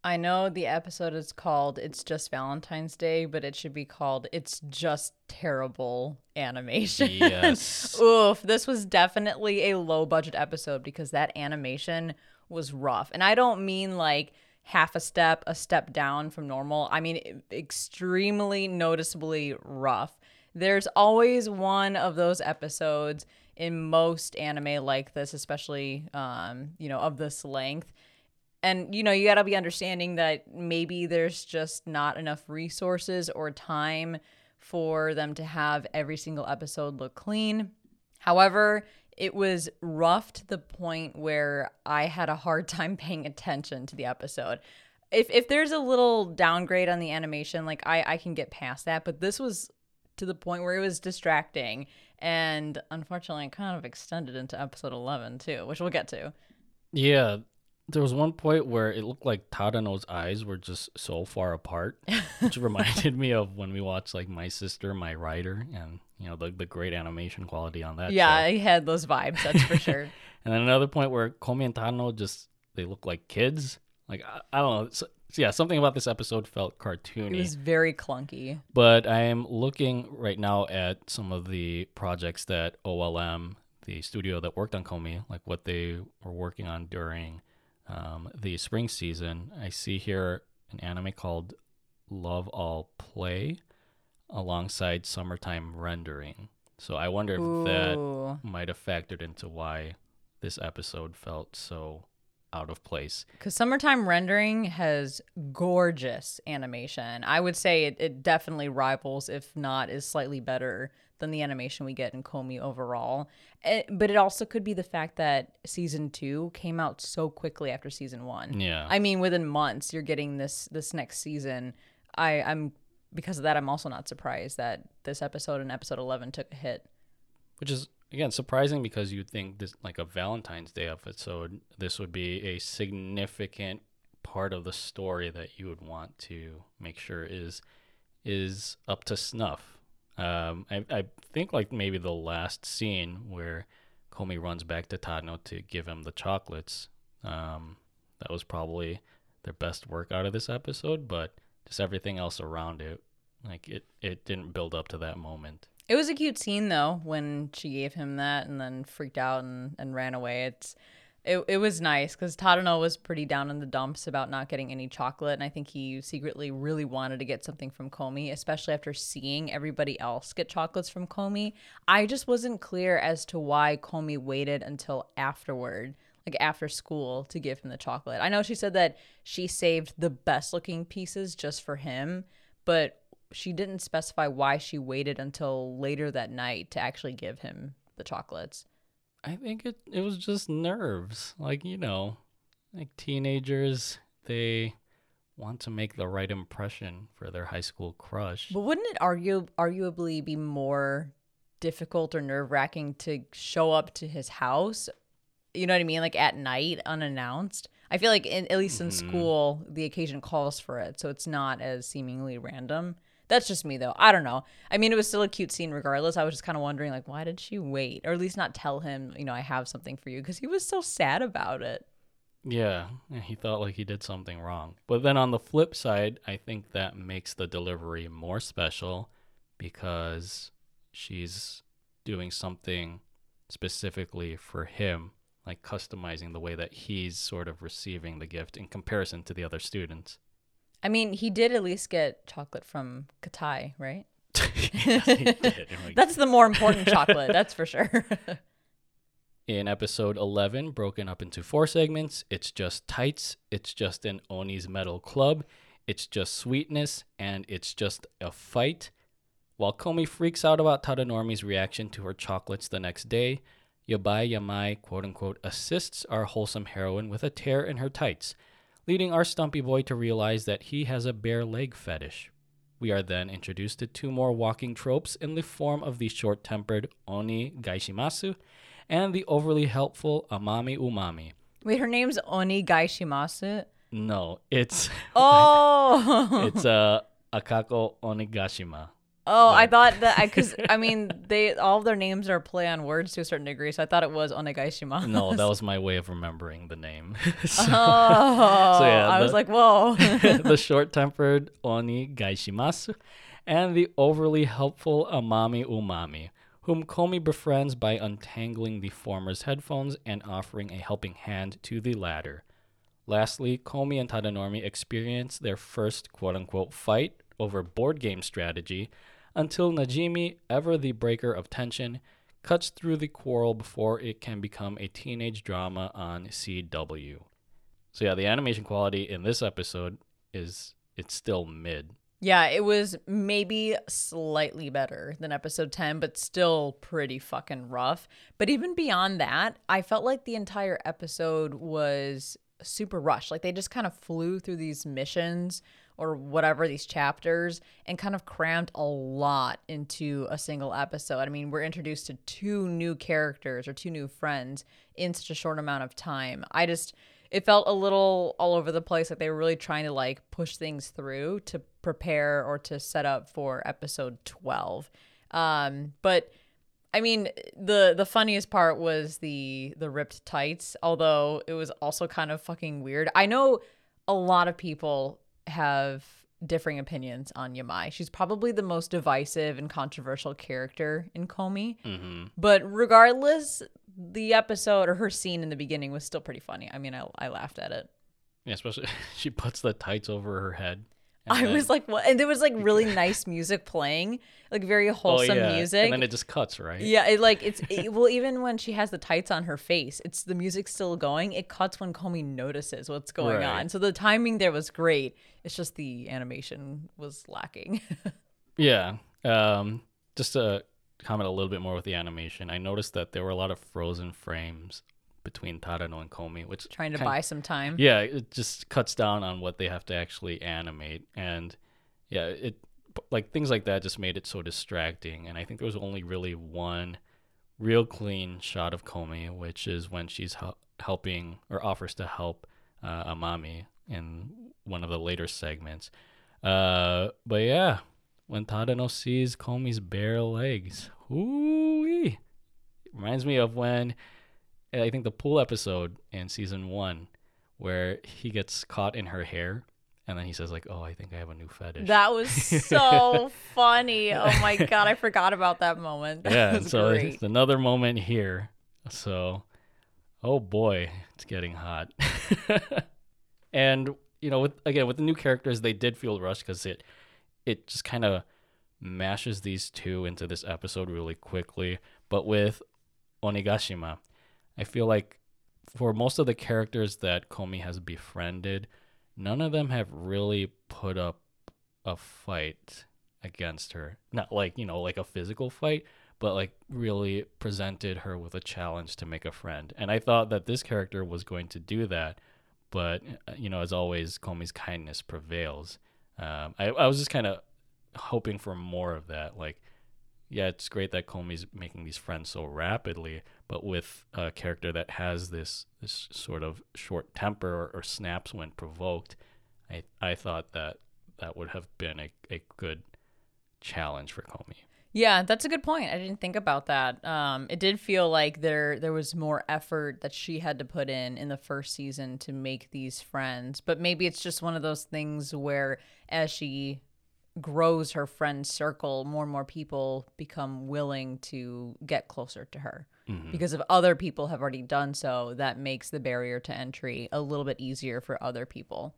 I know the episode is called It's Just Valentine's Day, but it should be called It's Just Terrible Animation. Yes. Oof, this was definitely a low budget episode because that animation was rough. And I don't mean like half a step, a step down from normal. I mean extremely noticeably rough. There's always one of those episodes in most anime like this, especially um, you know, of this length. And you know you got to be understanding that maybe there's just not enough resources or time for them to have every single episode look clean. However it was rough to the point where i had a hard time paying attention to the episode. If, if there's a little downgrade on the animation like I, I can get past that but this was to the point where it was distracting and unfortunately it kind of extended into episode 11 too which we'll get to Yeah, there was one point where it looked like Tadano's eyes were just so far apart, which reminded me of when we watched like My Sister, My Writer, and you know the the great animation quality on that. yeah show. i had those vibes that's for sure And then another point where Komi and Tadano just they look like kids. Like I, I don't know. So, yeah, something about this episode felt cartoony. It was very clunky. But I am looking right now at some of the projects that OLM, the studio that worked on Komi, like what they were working on during um, the spring season. I see here an anime called Love All Play alongside Summertime Rendering. So I wonder if that might have factored into why this episode felt so out of place. Because summertime rendering has gorgeous animation. I would say it, it definitely rivals, if not is slightly better than the animation we get in Komi overall. It, but it also could be the fact that season two came out so quickly after season one. Yeah. I mean, within months, you're getting this this next season. I, I'm because of that, I'm also not surprised that this episode and episode 11 took a hit. Which is again surprising because you'd think this like a Valentine's Day episode, this would be a significant part of the story that you would want to make sure is is up to snuff. Um, I, I think like maybe the last scene where Komi runs back to Tadano to give him the chocolates. Um, that was probably their best work out of this episode, but just everything else around it, like it, it didn't build up to that moment. It was a cute scene though when she gave him that and then freaked out and, and ran away. It's it, it was nice because Tadano was pretty down in the dumps about not getting any chocolate, and I think he secretly really wanted to get something from Komi, especially after seeing everybody else get chocolates from Komi. I just wasn't clear as to why Komi waited until afterward, like after school, to give him the chocolate. I know she said that she saved the best looking pieces just for him, but she didn't specify why she waited until later that night to actually give him the chocolates. I think it it was just nerves. Like, you know, like teenagers, they want to make the right impression for their high school crush. But wouldn't it argue arguably be more difficult or nerve wracking to show up to his house? You know what I mean? Like at night, unannounced. I feel like in, at least in mm-hmm. school, the occasion calls for it, so it's not as seemingly random. That's just me though. I don't know. I mean, it was still a cute scene regardless. I was just kind of wondering, like, why did she wait, or at least not tell him, you know, I have something for you, because he was so sad about it. Yeah, he thought like he did something wrong. But then on the flip side, I think that makes the delivery more special because she's doing something specifically for him, like customizing the way that he's sort of receiving the gift in comparison to the other students. I mean, he did at least get chocolate from Katai, right? Yes, That's the more important chocolate, that's for sure. in episode 11, broken up into four segments, it's just tights, it's just an Oni's Metal Club, it's just sweetness, and it's just a fight. While Komi freaks out about Tadanormi's reaction to her chocolates the next day, Yabai Yamai quote unquote assists our wholesome heroine with a tear in her tights, leading our stumpy boy to realize that he has a bare leg fetish. We are then introduced to two more walking tropes in the form of the short tempered Oni Gaishimasu and the overly helpful Amami Umami. Wait, her name's Oni Gaishimasu. No, it's Oh, it's uh, Akako Onigashima. Oh! I thought that I because I, mean they all their names are play on words to a certain degree, so I thought it was Onegaishima. No, that was my way of remembering the name. So- Oh, yeah, I was like, whoa. the short-tempered Oni Gaishimasu, and the overly helpful Amami Umami, whom Komi befriends by untangling the former's headphones and offering a helping hand to the latter. Lastly, Komi and Tadanormi experience their first quote-unquote fight over board game strategy until Najimi, ever the breaker of tension, cuts through the quarrel before it can become a teenage drama on CW. So yeah, the animation quality in this episode is it's still mid. yeah, it was maybe slightly better than episode 10, but still pretty fucking rough. But even beyond that, I felt like the entire episode was super rushed. Like they just kind of flew through these missions or whatever, these chapters, and kind of crammed a lot into a single episode. I mean, we're introduced to two new characters or two new friends in such a short amount of time. I just, it felt a little all over the place. Like they were really trying to like push things through to prepare or to set up for episode 12. Um, but I mean, the the funniest part was the the ripped tights, although it was also kind of fucking weird. I know a lot of people have differing opinions on Yamai. She's probably the most divisive and controversial character in Komi. Mm-hmm. But regardless, the episode or her scene in the beginning was still pretty funny. I mean, I, I laughed at it. Yeah, especially she puts the tights over her head. And I then- was like, what? And there was like really nice music playing, like very oh, wholesome yeah. music. And then it just cuts, right? Yeah, it like it's it, well even when she has the tights on her face, it's the music's still going. It cuts when Komi notices what's going Right. on. So the timing there was great. It's just the animation was lacking. Yeah. Um, just to comment a little bit more with the animation, I noticed that there were a lot of frozen frames between Tadano and Komi, which Trying to kind- buy some time. Yeah, it just cuts down on what they have to actually animate, and yeah, it like things like that just made it so distracting. And I think there was only really one real clean shot of Komi, which is when she's hel- helping or offers to help uh, Amami in one of the later segments. Uh, but yeah, when Tadano sees Komi's bare legs, ooh, reminds me of when I think the pool episode in season one where he gets caught in her hair and then he says like, "Oh, I think I have a new fetish." That was so funny. Oh my god, I forgot about that moment. That yeah, so great. it's another moment here. So, oh boy, it's getting hot. and you know, with again with the new characters, they did feel rushed because it it just kind of mashes these two into this episode really quickly. But with Onigashima, I feel like for most of the characters that Komi has befriended, none of them have really put up a fight against her. Not like, you know, like a physical fight, but like really presented her with a challenge to make a friend. And I thought that this character was going to do that, but uh, you know, as always, Komi's kindness prevails. Um, I, I was just kind of hoping for more of that. Like, yeah, it's great that Komi's making these friends so rapidly, but with a character that has this this sort of short temper or, or snaps when provoked, I I thought that that would have been a, a good challenge for Komi. Yeah, that's a good point. I didn't think about that. Um, it did feel like there there was more effort that she had to put in in the first season to make these friends, but maybe it's just one of those things where as she grows her friend circle, more and more people become willing to get closer to her. Mm-hmm. Because if other people have already done so, that makes the barrier to entry a little bit easier for other people.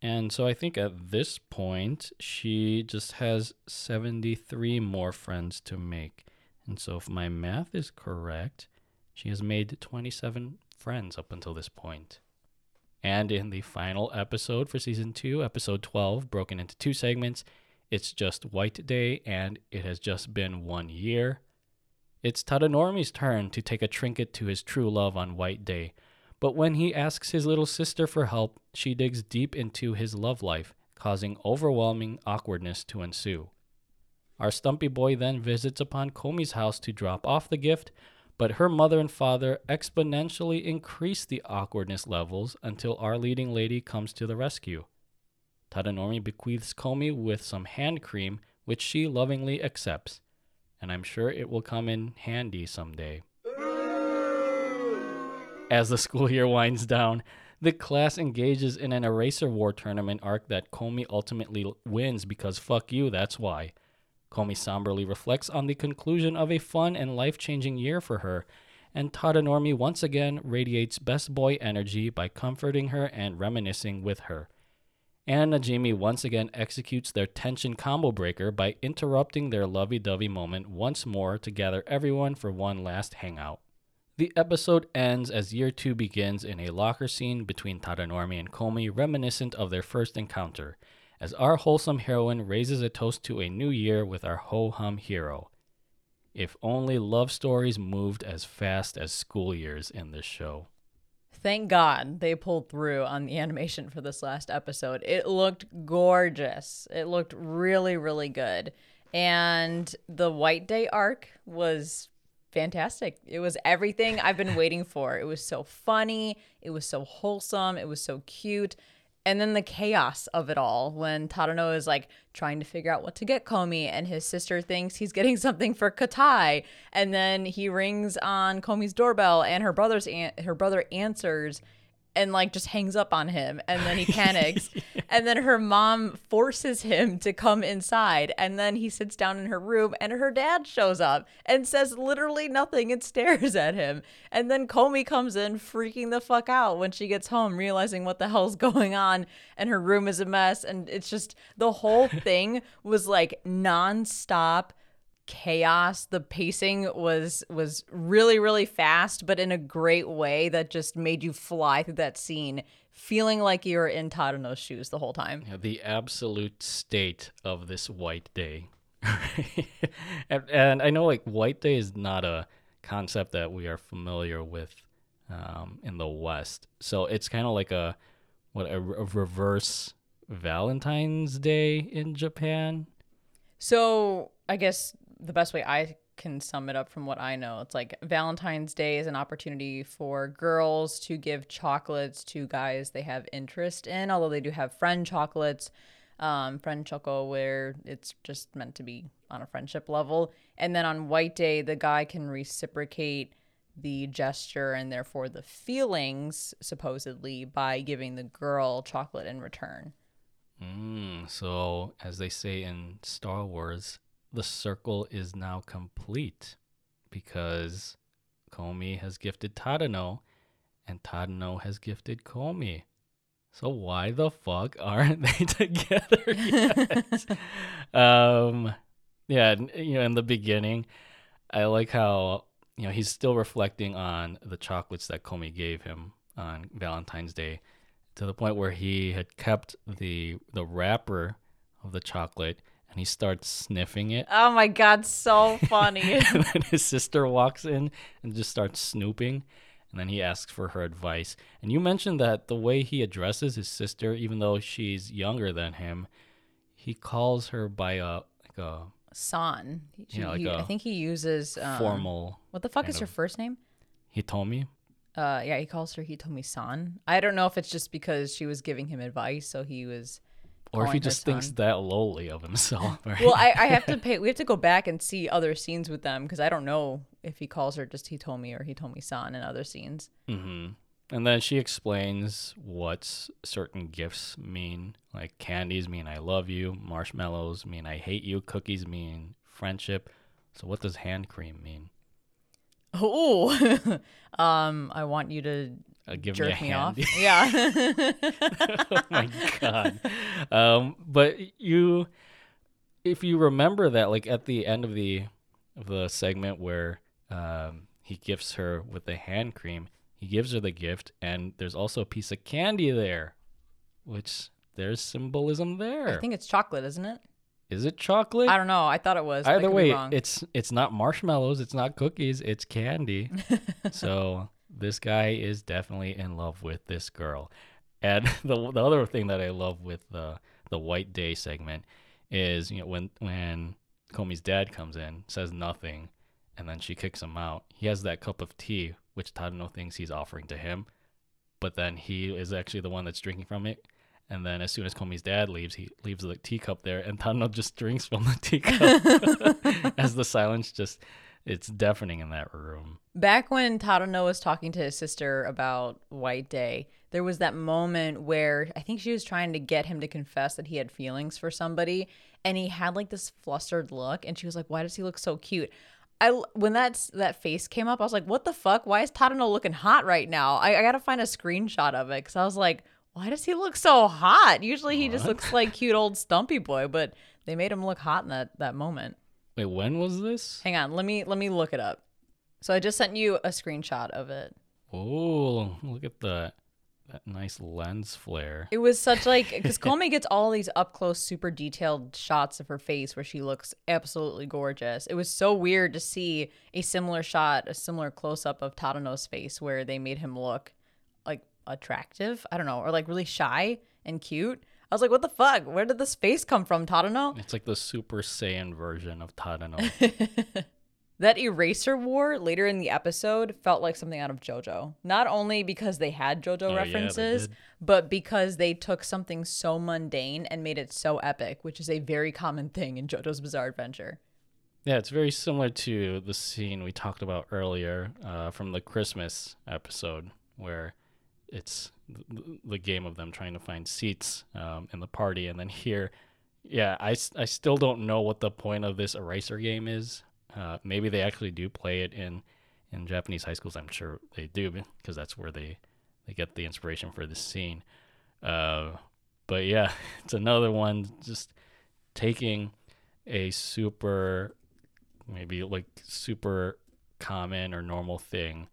And so I think at this point, she just has 73 more friends to make. And so if my math is correct, she has made 27 friends up until this point. And in the final episode for season 2, episode 12, broken into two segments, it's just White Day and it has just been one year. It's Tadanormi's turn to take a trinket to his true love on White Day. But when he asks his little sister for help, she digs deep into his love life, causing overwhelming awkwardness to ensue. Our stumpy boy then visits upon Komi's house to drop off the gift, but her mother and father exponentially increase the awkwardness levels until our leading lady comes to the rescue. Tadanormi bequeaths Komi with some hand cream, which she lovingly accepts, and I'm sure it will come in handy someday. As the school year winds down, the class engages in an eraser war tournament arc that Komi ultimately wins because fuck you, that's why. Komi somberly reflects on the conclusion of a fun and life changing year for her, and Tadanormi once again radiates best boy energy by comforting her and reminiscing with her. And Najimi once again executes their tension combo breaker by interrupting their lovey dovey moment once more to gather everyone for one last hangout. The episode ends as year two begins in a locker scene between Tadanormi and Komi, reminiscent of their first encounter, as our wholesome heroine raises a toast to a new year with our ho hum hero. If only love stories moved as fast as school years in this show. Thank God they pulled through on the animation for this last episode. It looked gorgeous. It looked really, really good. And the White Day arc was fantastic. It was everything I've been waiting for. It was so funny, it was so wholesome, it was so cute. And then the chaos of it all when Tadano is like trying to figure out what to get Komi, and his sister thinks he's getting something for Katai, and then he rings on Komi's doorbell, and her brother's an- her brother answers, and like just hangs up on him and then he panics and then her mom forces him to come inside and then he sits down in her room and her dad shows up and says literally nothing and stares at him. And then Komi comes in freaking the fuck out when she gets home realizing what the hell's going on and her room is a mess and it's just the whole thing was like non-stop chaos the pacing was was really really fast but in a great way that just made you fly through that scene feeling like you were in Tadano's shoes the whole time Yeah, the absolute state of this white day. and, and I know like white day is not a concept that we are familiar with um, in the West. So it's kind of like a what a, a reverse Valentine's Day in Japan. So I guess the best way I can sum it up from what I know, it's like Valentine's Day is an opportunity for girls to give chocolates to guys they have interest in, although they do have friend chocolates, um, friend choco, where it's just meant to be on a friendship level. And then on White Day, the guy can reciprocate the gesture and therefore the feelings, supposedly, by giving the girl chocolate in return. Mm, so as they say in Star Wars, the circle is now complete because Komi has gifted Tadano and Tadano has gifted Komi. So why the fuck aren't they together yet? um, yeah, you know, in the beginning, I like how you know he's still reflecting on the chocolates that Komi gave him on Valentine's Day, to the point where he had kept the the wrapper of the chocolate and he starts sniffing it. Oh my god, so funny. and then his sister walks in and just starts snooping and then he asks for her advice and you mentioned that the way he addresses his sister even though she's younger than him he calls her by a like a San. He- Yeah, like he- I a think he uses um, formal What the fuck is her first name? hitomi Uh, yeah, he calls her Hitomi San. I don't know if it's just because she was giving him advice, so he was. Or if he just thinks son. that lowly of himself right? Well, I, I have to pay. We have to go back and see other scenes with them because I don't know if he calls her just Hitomi or Hitomi San in other scenes. hmm And then she explains what certain gifts mean. Like candies mean I love you, marshmallows mean I hate you, cookies mean friendship. So what does hand cream mean? Oh, um, I want you to Uh, give me a jerk me off. hand. Yeah. oh my god. Um, but you, if you remember that, like at the end of the of the segment where um, he gifts her with the hand cream, he gives her the gift, and there's also a piece of candy there, which there's symbolism there. I think it's chocolate, isn't it? Is it chocolate? I don't know. I thought it was. Either way, it's it's not marshmallows, it's not cookies, it's candy. so this guy is definitely in love with this girl. And the the other thing that I love with the the White Day segment is you know when when Komi's dad comes in, says nothing, and then she kicks him out. He has that cup of tea, which Tadano thinks he's offering to him, but then he is actually the one that's drinking from it. And then as soon as Komi's dad leaves, he leaves the teacup there, and Tadano just drinks from the teacup. as the silence just, it's deafening in that room. Back when Tadano was talking to his sister about White Day, there was that moment where I think she was trying to get him to confess that he had feelings for somebody, and he had like this flustered look, and she was like, "Why does he look so cute?" I when that that face came up, I was like, "What the fuck? Why is Tadano looking hot right now?" I, I gotta find a screenshot of it because I was like, "Why does he look so hot?" Usually he just looks like cute old stumpy boy, but they made him look hot in that that moment. Wait, when was this? Hang on, let me let me look it up. So I just sent you a screenshot of it. Oh, look at that. That nice lens flare. It was such like because Komi gets all these up close, super detailed shots of her face where she looks absolutely gorgeous. It was so weird to see a similar shot, a similar close up of Tadano's face where they made him look like attractive. I don't know, or like really shy and cute. I was like, what the fuck? Where did this face come from, Tadano? It's like the Super Saiyan version of Tadano. That eraser war later in the episode felt like something out of JoJo. Not only because they had JoJo Oh, references, did. but because they took something so mundane and made it so epic, which is a very common thing in JoJo's Bizarre Adventure. yeah, it's very similar to the scene we talked about earlier uh, from the Christmas episode where it's the, game of them trying to find seats um, in the party, and then here, yeah, I, I still don't know what the point of this eraser game is. Uh, maybe they actually do play it in in Japanese high schools. I'm sure they do because that's where they they get the inspiration for this scene. Uh, but yeah, it's another one just taking a super maybe like super common or normal thing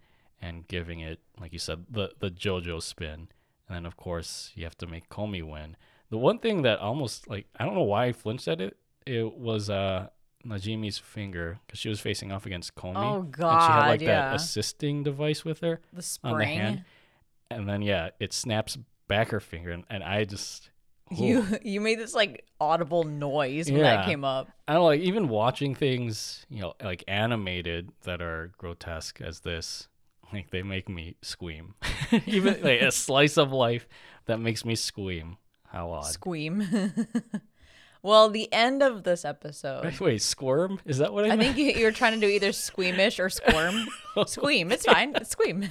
and giving it like you said the the JoJo spin. And then of course you have to make Komi win. The one thing that almost like I don't know why I flinched at it. It was uh Najimi's finger because she was facing off against Komi. Oh, And she had like yeah. that assisting device with her The on the hand. and then yeah, it snaps back her finger, and, and I just You you made this like audible noise when that came up. I don't know, like even watching things you know like animated that are grotesque as this, like they make me squeam. even like a slice of life that makes me squeam. How odd. Squeam. well, the end of this episode. Wait, squirm? Is that what I, I meant? think you, were trying to do either squeamish or squirm. Squeam. It's fine. It's squeam.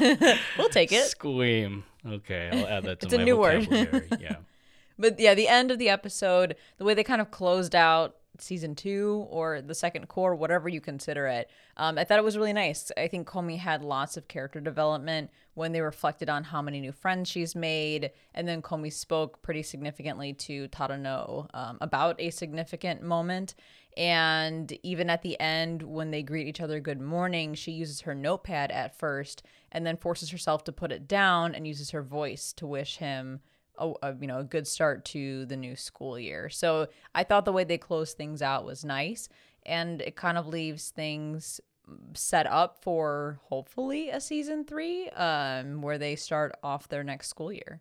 we'll take it. Squeam. Okay, I'll add that to It's a my new word. vocabulary. yeah. But yeah, the end of the episode, the way they kind of closed out season two or the second cour, whatever you consider it, um, I thought it was really nice. I think Komi had lots of character development when they reflected on how many new friends she's made. And then Komi spoke pretty significantly to Tadano um, about a significant moment. And even at the end, when they greet each other good morning, she uses her notepad at first and then forces herself to put it down and uses her voice to wish him a, a you know a good start to the new school year. So I thought the way they closed things out was nice, and it kind of leaves things set up for hopefully a season three, um, where they start off their next school year.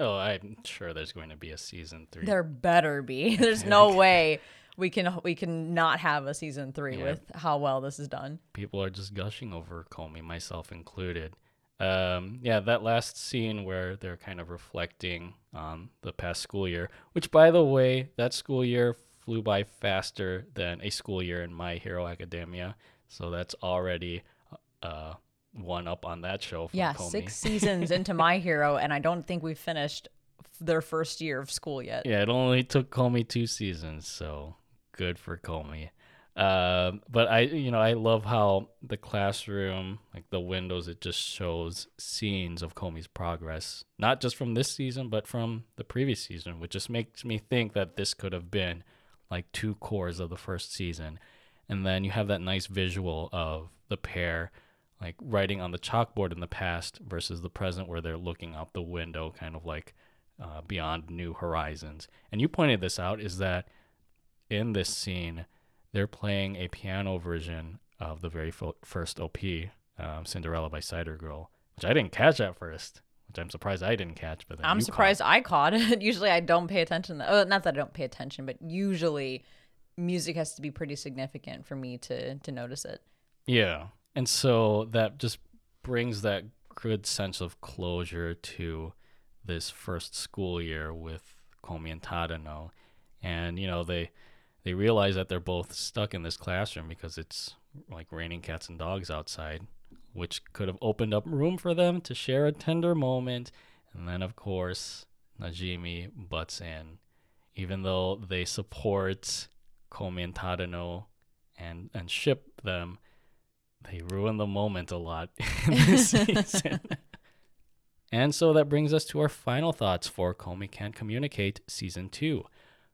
Oh, I'm sure there's going to be a season three. There better be. There's no way we can we can not have a season three Yeah. with how well this is done. people are just gushing over Komi, myself included. Um, yeah, that last scene where they're kind of reflecting on the past school year, which, by the way, that school year flew by faster than a school year in My Hero Academia. So that's already uh, one up on that show Yeah, Komi. six seasons into My Hero, and I don't think we've finished their first year of school yet. Yeah, it only took Komi two seasons, so good for Komi. Um, but I, you know, I love how the classroom, like the windows, it just shows scenes of Komi's progress, not just from this season, but from the previous season, which just makes me think that this could have been like two cours of the first season. And then you have that nice visual of the pair like writing on the chalkboard in the past versus the present where they're looking out the window, kind of like uh, beyond new horizons. And you pointed this out is that in this scene, they're playing a piano version of the very fo- first OP, um, Cinderella by Cider Girl, which I didn't catch at first, which I'm surprised I didn't catch. But then I'm surprised Caught. I caught it. usually I don't pay attention. Oh, not that I don't pay attention, but usually music has to be pretty significant for me to to notice it. Yeah, and so that just brings that good sense of closure to this first school year with Komi and Tadano, and you know they they realize that they're both stuck in this classroom because it's like raining cats and dogs outside, which could have opened up room for them to share a tender moment. And then, of course, Najimi butts in, even though they support Komi and Tadano and and ship them. They ruin the moment a lot in this season. and so that brings us to our final thoughts for Komi Can't Communicate Season 2.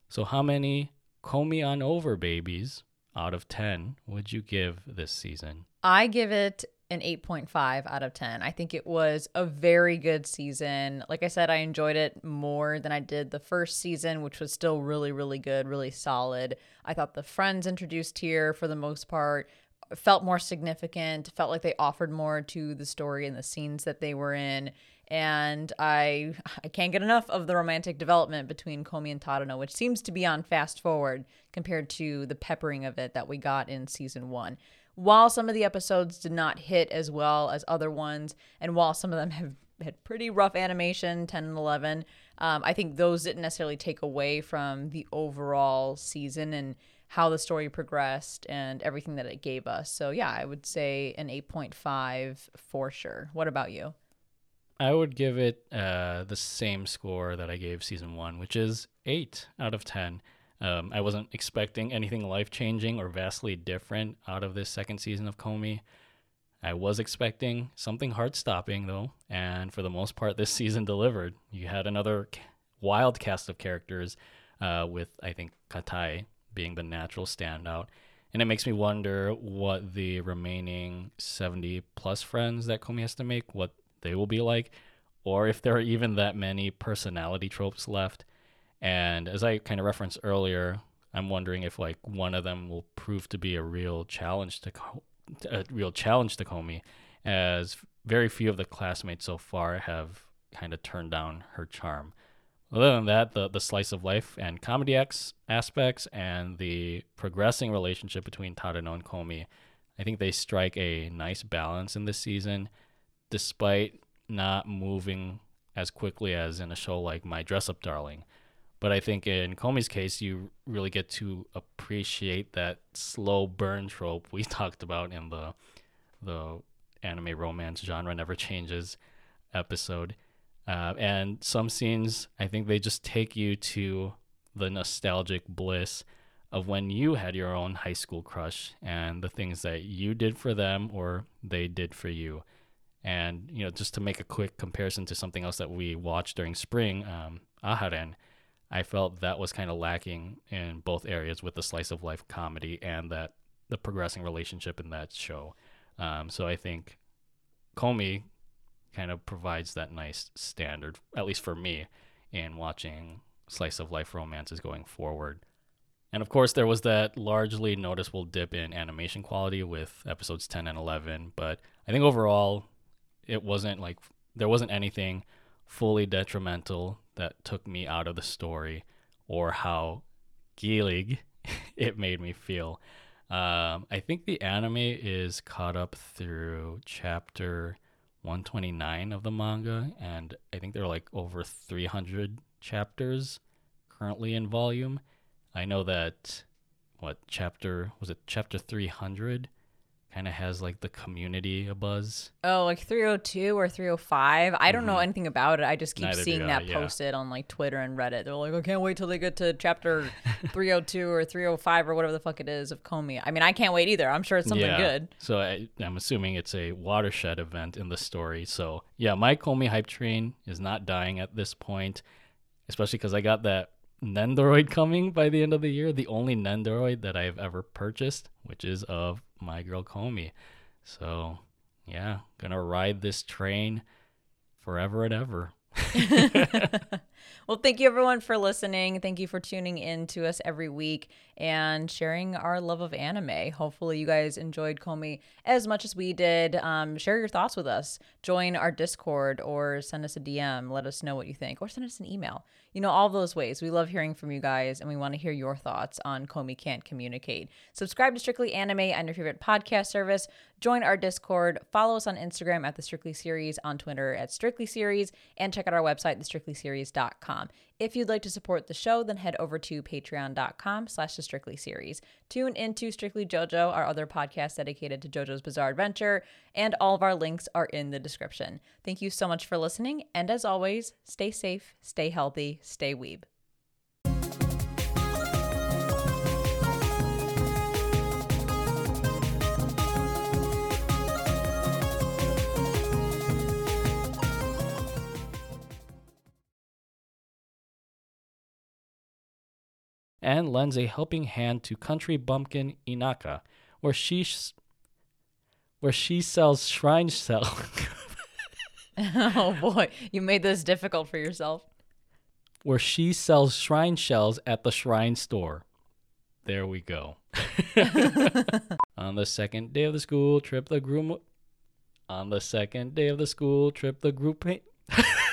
So, how many Komi on over babies out of 10 would you give this season? I give it an 8.5 out of 10. I think it was a very good season. Like I said, I enjoyed it more than I did the first season, which was still really, really good, really solid. I thought the friends introduced here, for the most part, felt more significant, felt like they offered more to the story and the scenes that they were in. And I I can't get enough of the romantic development between Komi and Tadano, which seems to be on fast forward compared to the peppering of it that we got in season one. While some of the episodes did not hit as well as other ones, and while some of them have had pretty rough animation, 10 and 11, um, I think those didn't necessarily take away from the overall season and how the story progressed and everything that it gave us. So, yeah, I would say an 8.5 for sure. What about you? I would give it uh, the same score that I gave season one, which is eight out of 10. Um, I wasn't expecting anything life changing or vastly different out of this second season of Komi. I was expecting something heart stopping, though, and for the most part, this season delivered. You had another wild cast of characters, uh, with, I think, Katai being the natural standout. And it makes me wonder what the remaining 70 plus friends that Komi has to make, what they will be like, or if there are even that many personality tropes left. And as I kind of referenced earlier, I'm wondering if like one of them will prove to be a real challenge to a real challenge to Komi, as very few of the classmates so far have kind of turned down her charm. Other than that, the the slice of life and comedy X aspects and the progressing relationship between Tadano and Komi, I think they strike a nice balance in this season, despite not moving as quickly as in a show like My Dress Up Darling but I think in Komi's case, you really get to appreciate that slow burn trope we talked about in the the anime romance genre never changes episode. Uh, and some scenes, I think they just take you to the nostalgic bliss of when you had your own high school crush and the things that you did for them or they did for you. And you know, just to make a quick comparison to something else that we watched during spring, um, Aharen I felt that was kind of lacking in both areas with the slice of life comedy and that the progressing relationship in that show. Um, so I think Komi kind of provides that nice standard, at least for me, in watching slice of life romances going forward. And of course, there was that largely noticeable dip in animation quality with episodes 10 and 11. But I think overall, it wasn't like there wasn't anything fully detrimental that took me out of the story or how gilig it made me feel. Um, I think the anime is caught up through chapter 129 of the manga, and I think there are like over 300 chapters currently in volume. I know that what chapter was it? Chapter 300 kind of has like the community a buzz. Oh, like 302 or 305. I don't mm-hmm. know anything about it. I just keep Neither seeing that yeah. posted on like Twitter and Reddit. They're like, I can't wait till they get to chapter 302 or 305 or whatever the fuck it is of Komi. I mean, I can't wait either. I'm sure it's something yeah. good. So I, I'm assuming it's a watershed event in the story. So yeah, my Komi hype train is not dying at this point, especially because I got that Nendoroid coming by the end of the year, the only Nendoroid that I've ever purchased, which is of my girl Komi. So, yeah, gonna ride this train forever and ever. well, thank you everyone for listening. Thank you for tuning in to us every week and sharing our love of anime. Hopefully, you guys enjoyed Komi as much as we did. Um, share your thoughts with us. Join our Discord or send us a DM. Let us know what you think, or send us an email. You know, all those ways. We love hearing from you guys, and we want to hear your thoughts on Komi Can't Communicate. Subscribe to Strictly Anime on your favorite podcast service. Join our Discord. Follow us on Instagram at the Strictly Series, on Twitter at Strictly Series, and check out our website, thestrictlyseries.com. If you'd like to support the show, then head over to patreon.com slash the Strictly series. Tune into Strictly JoJo, our other podcast dedicated to JoJo's Bizarre Adventure, and all of our links are in the description. Thank you so much for listening, and as always, stay safe, stay healthy, stay weeb. And lends a helping hand to country bumpkin Inaka, where she where she sells shrine shell. oh boy, you made this difficult for yourself. Where she sells shrine shells at the shrine store. There we go. On the second day of the school trip, the groom. On the second day of the school trip, the group.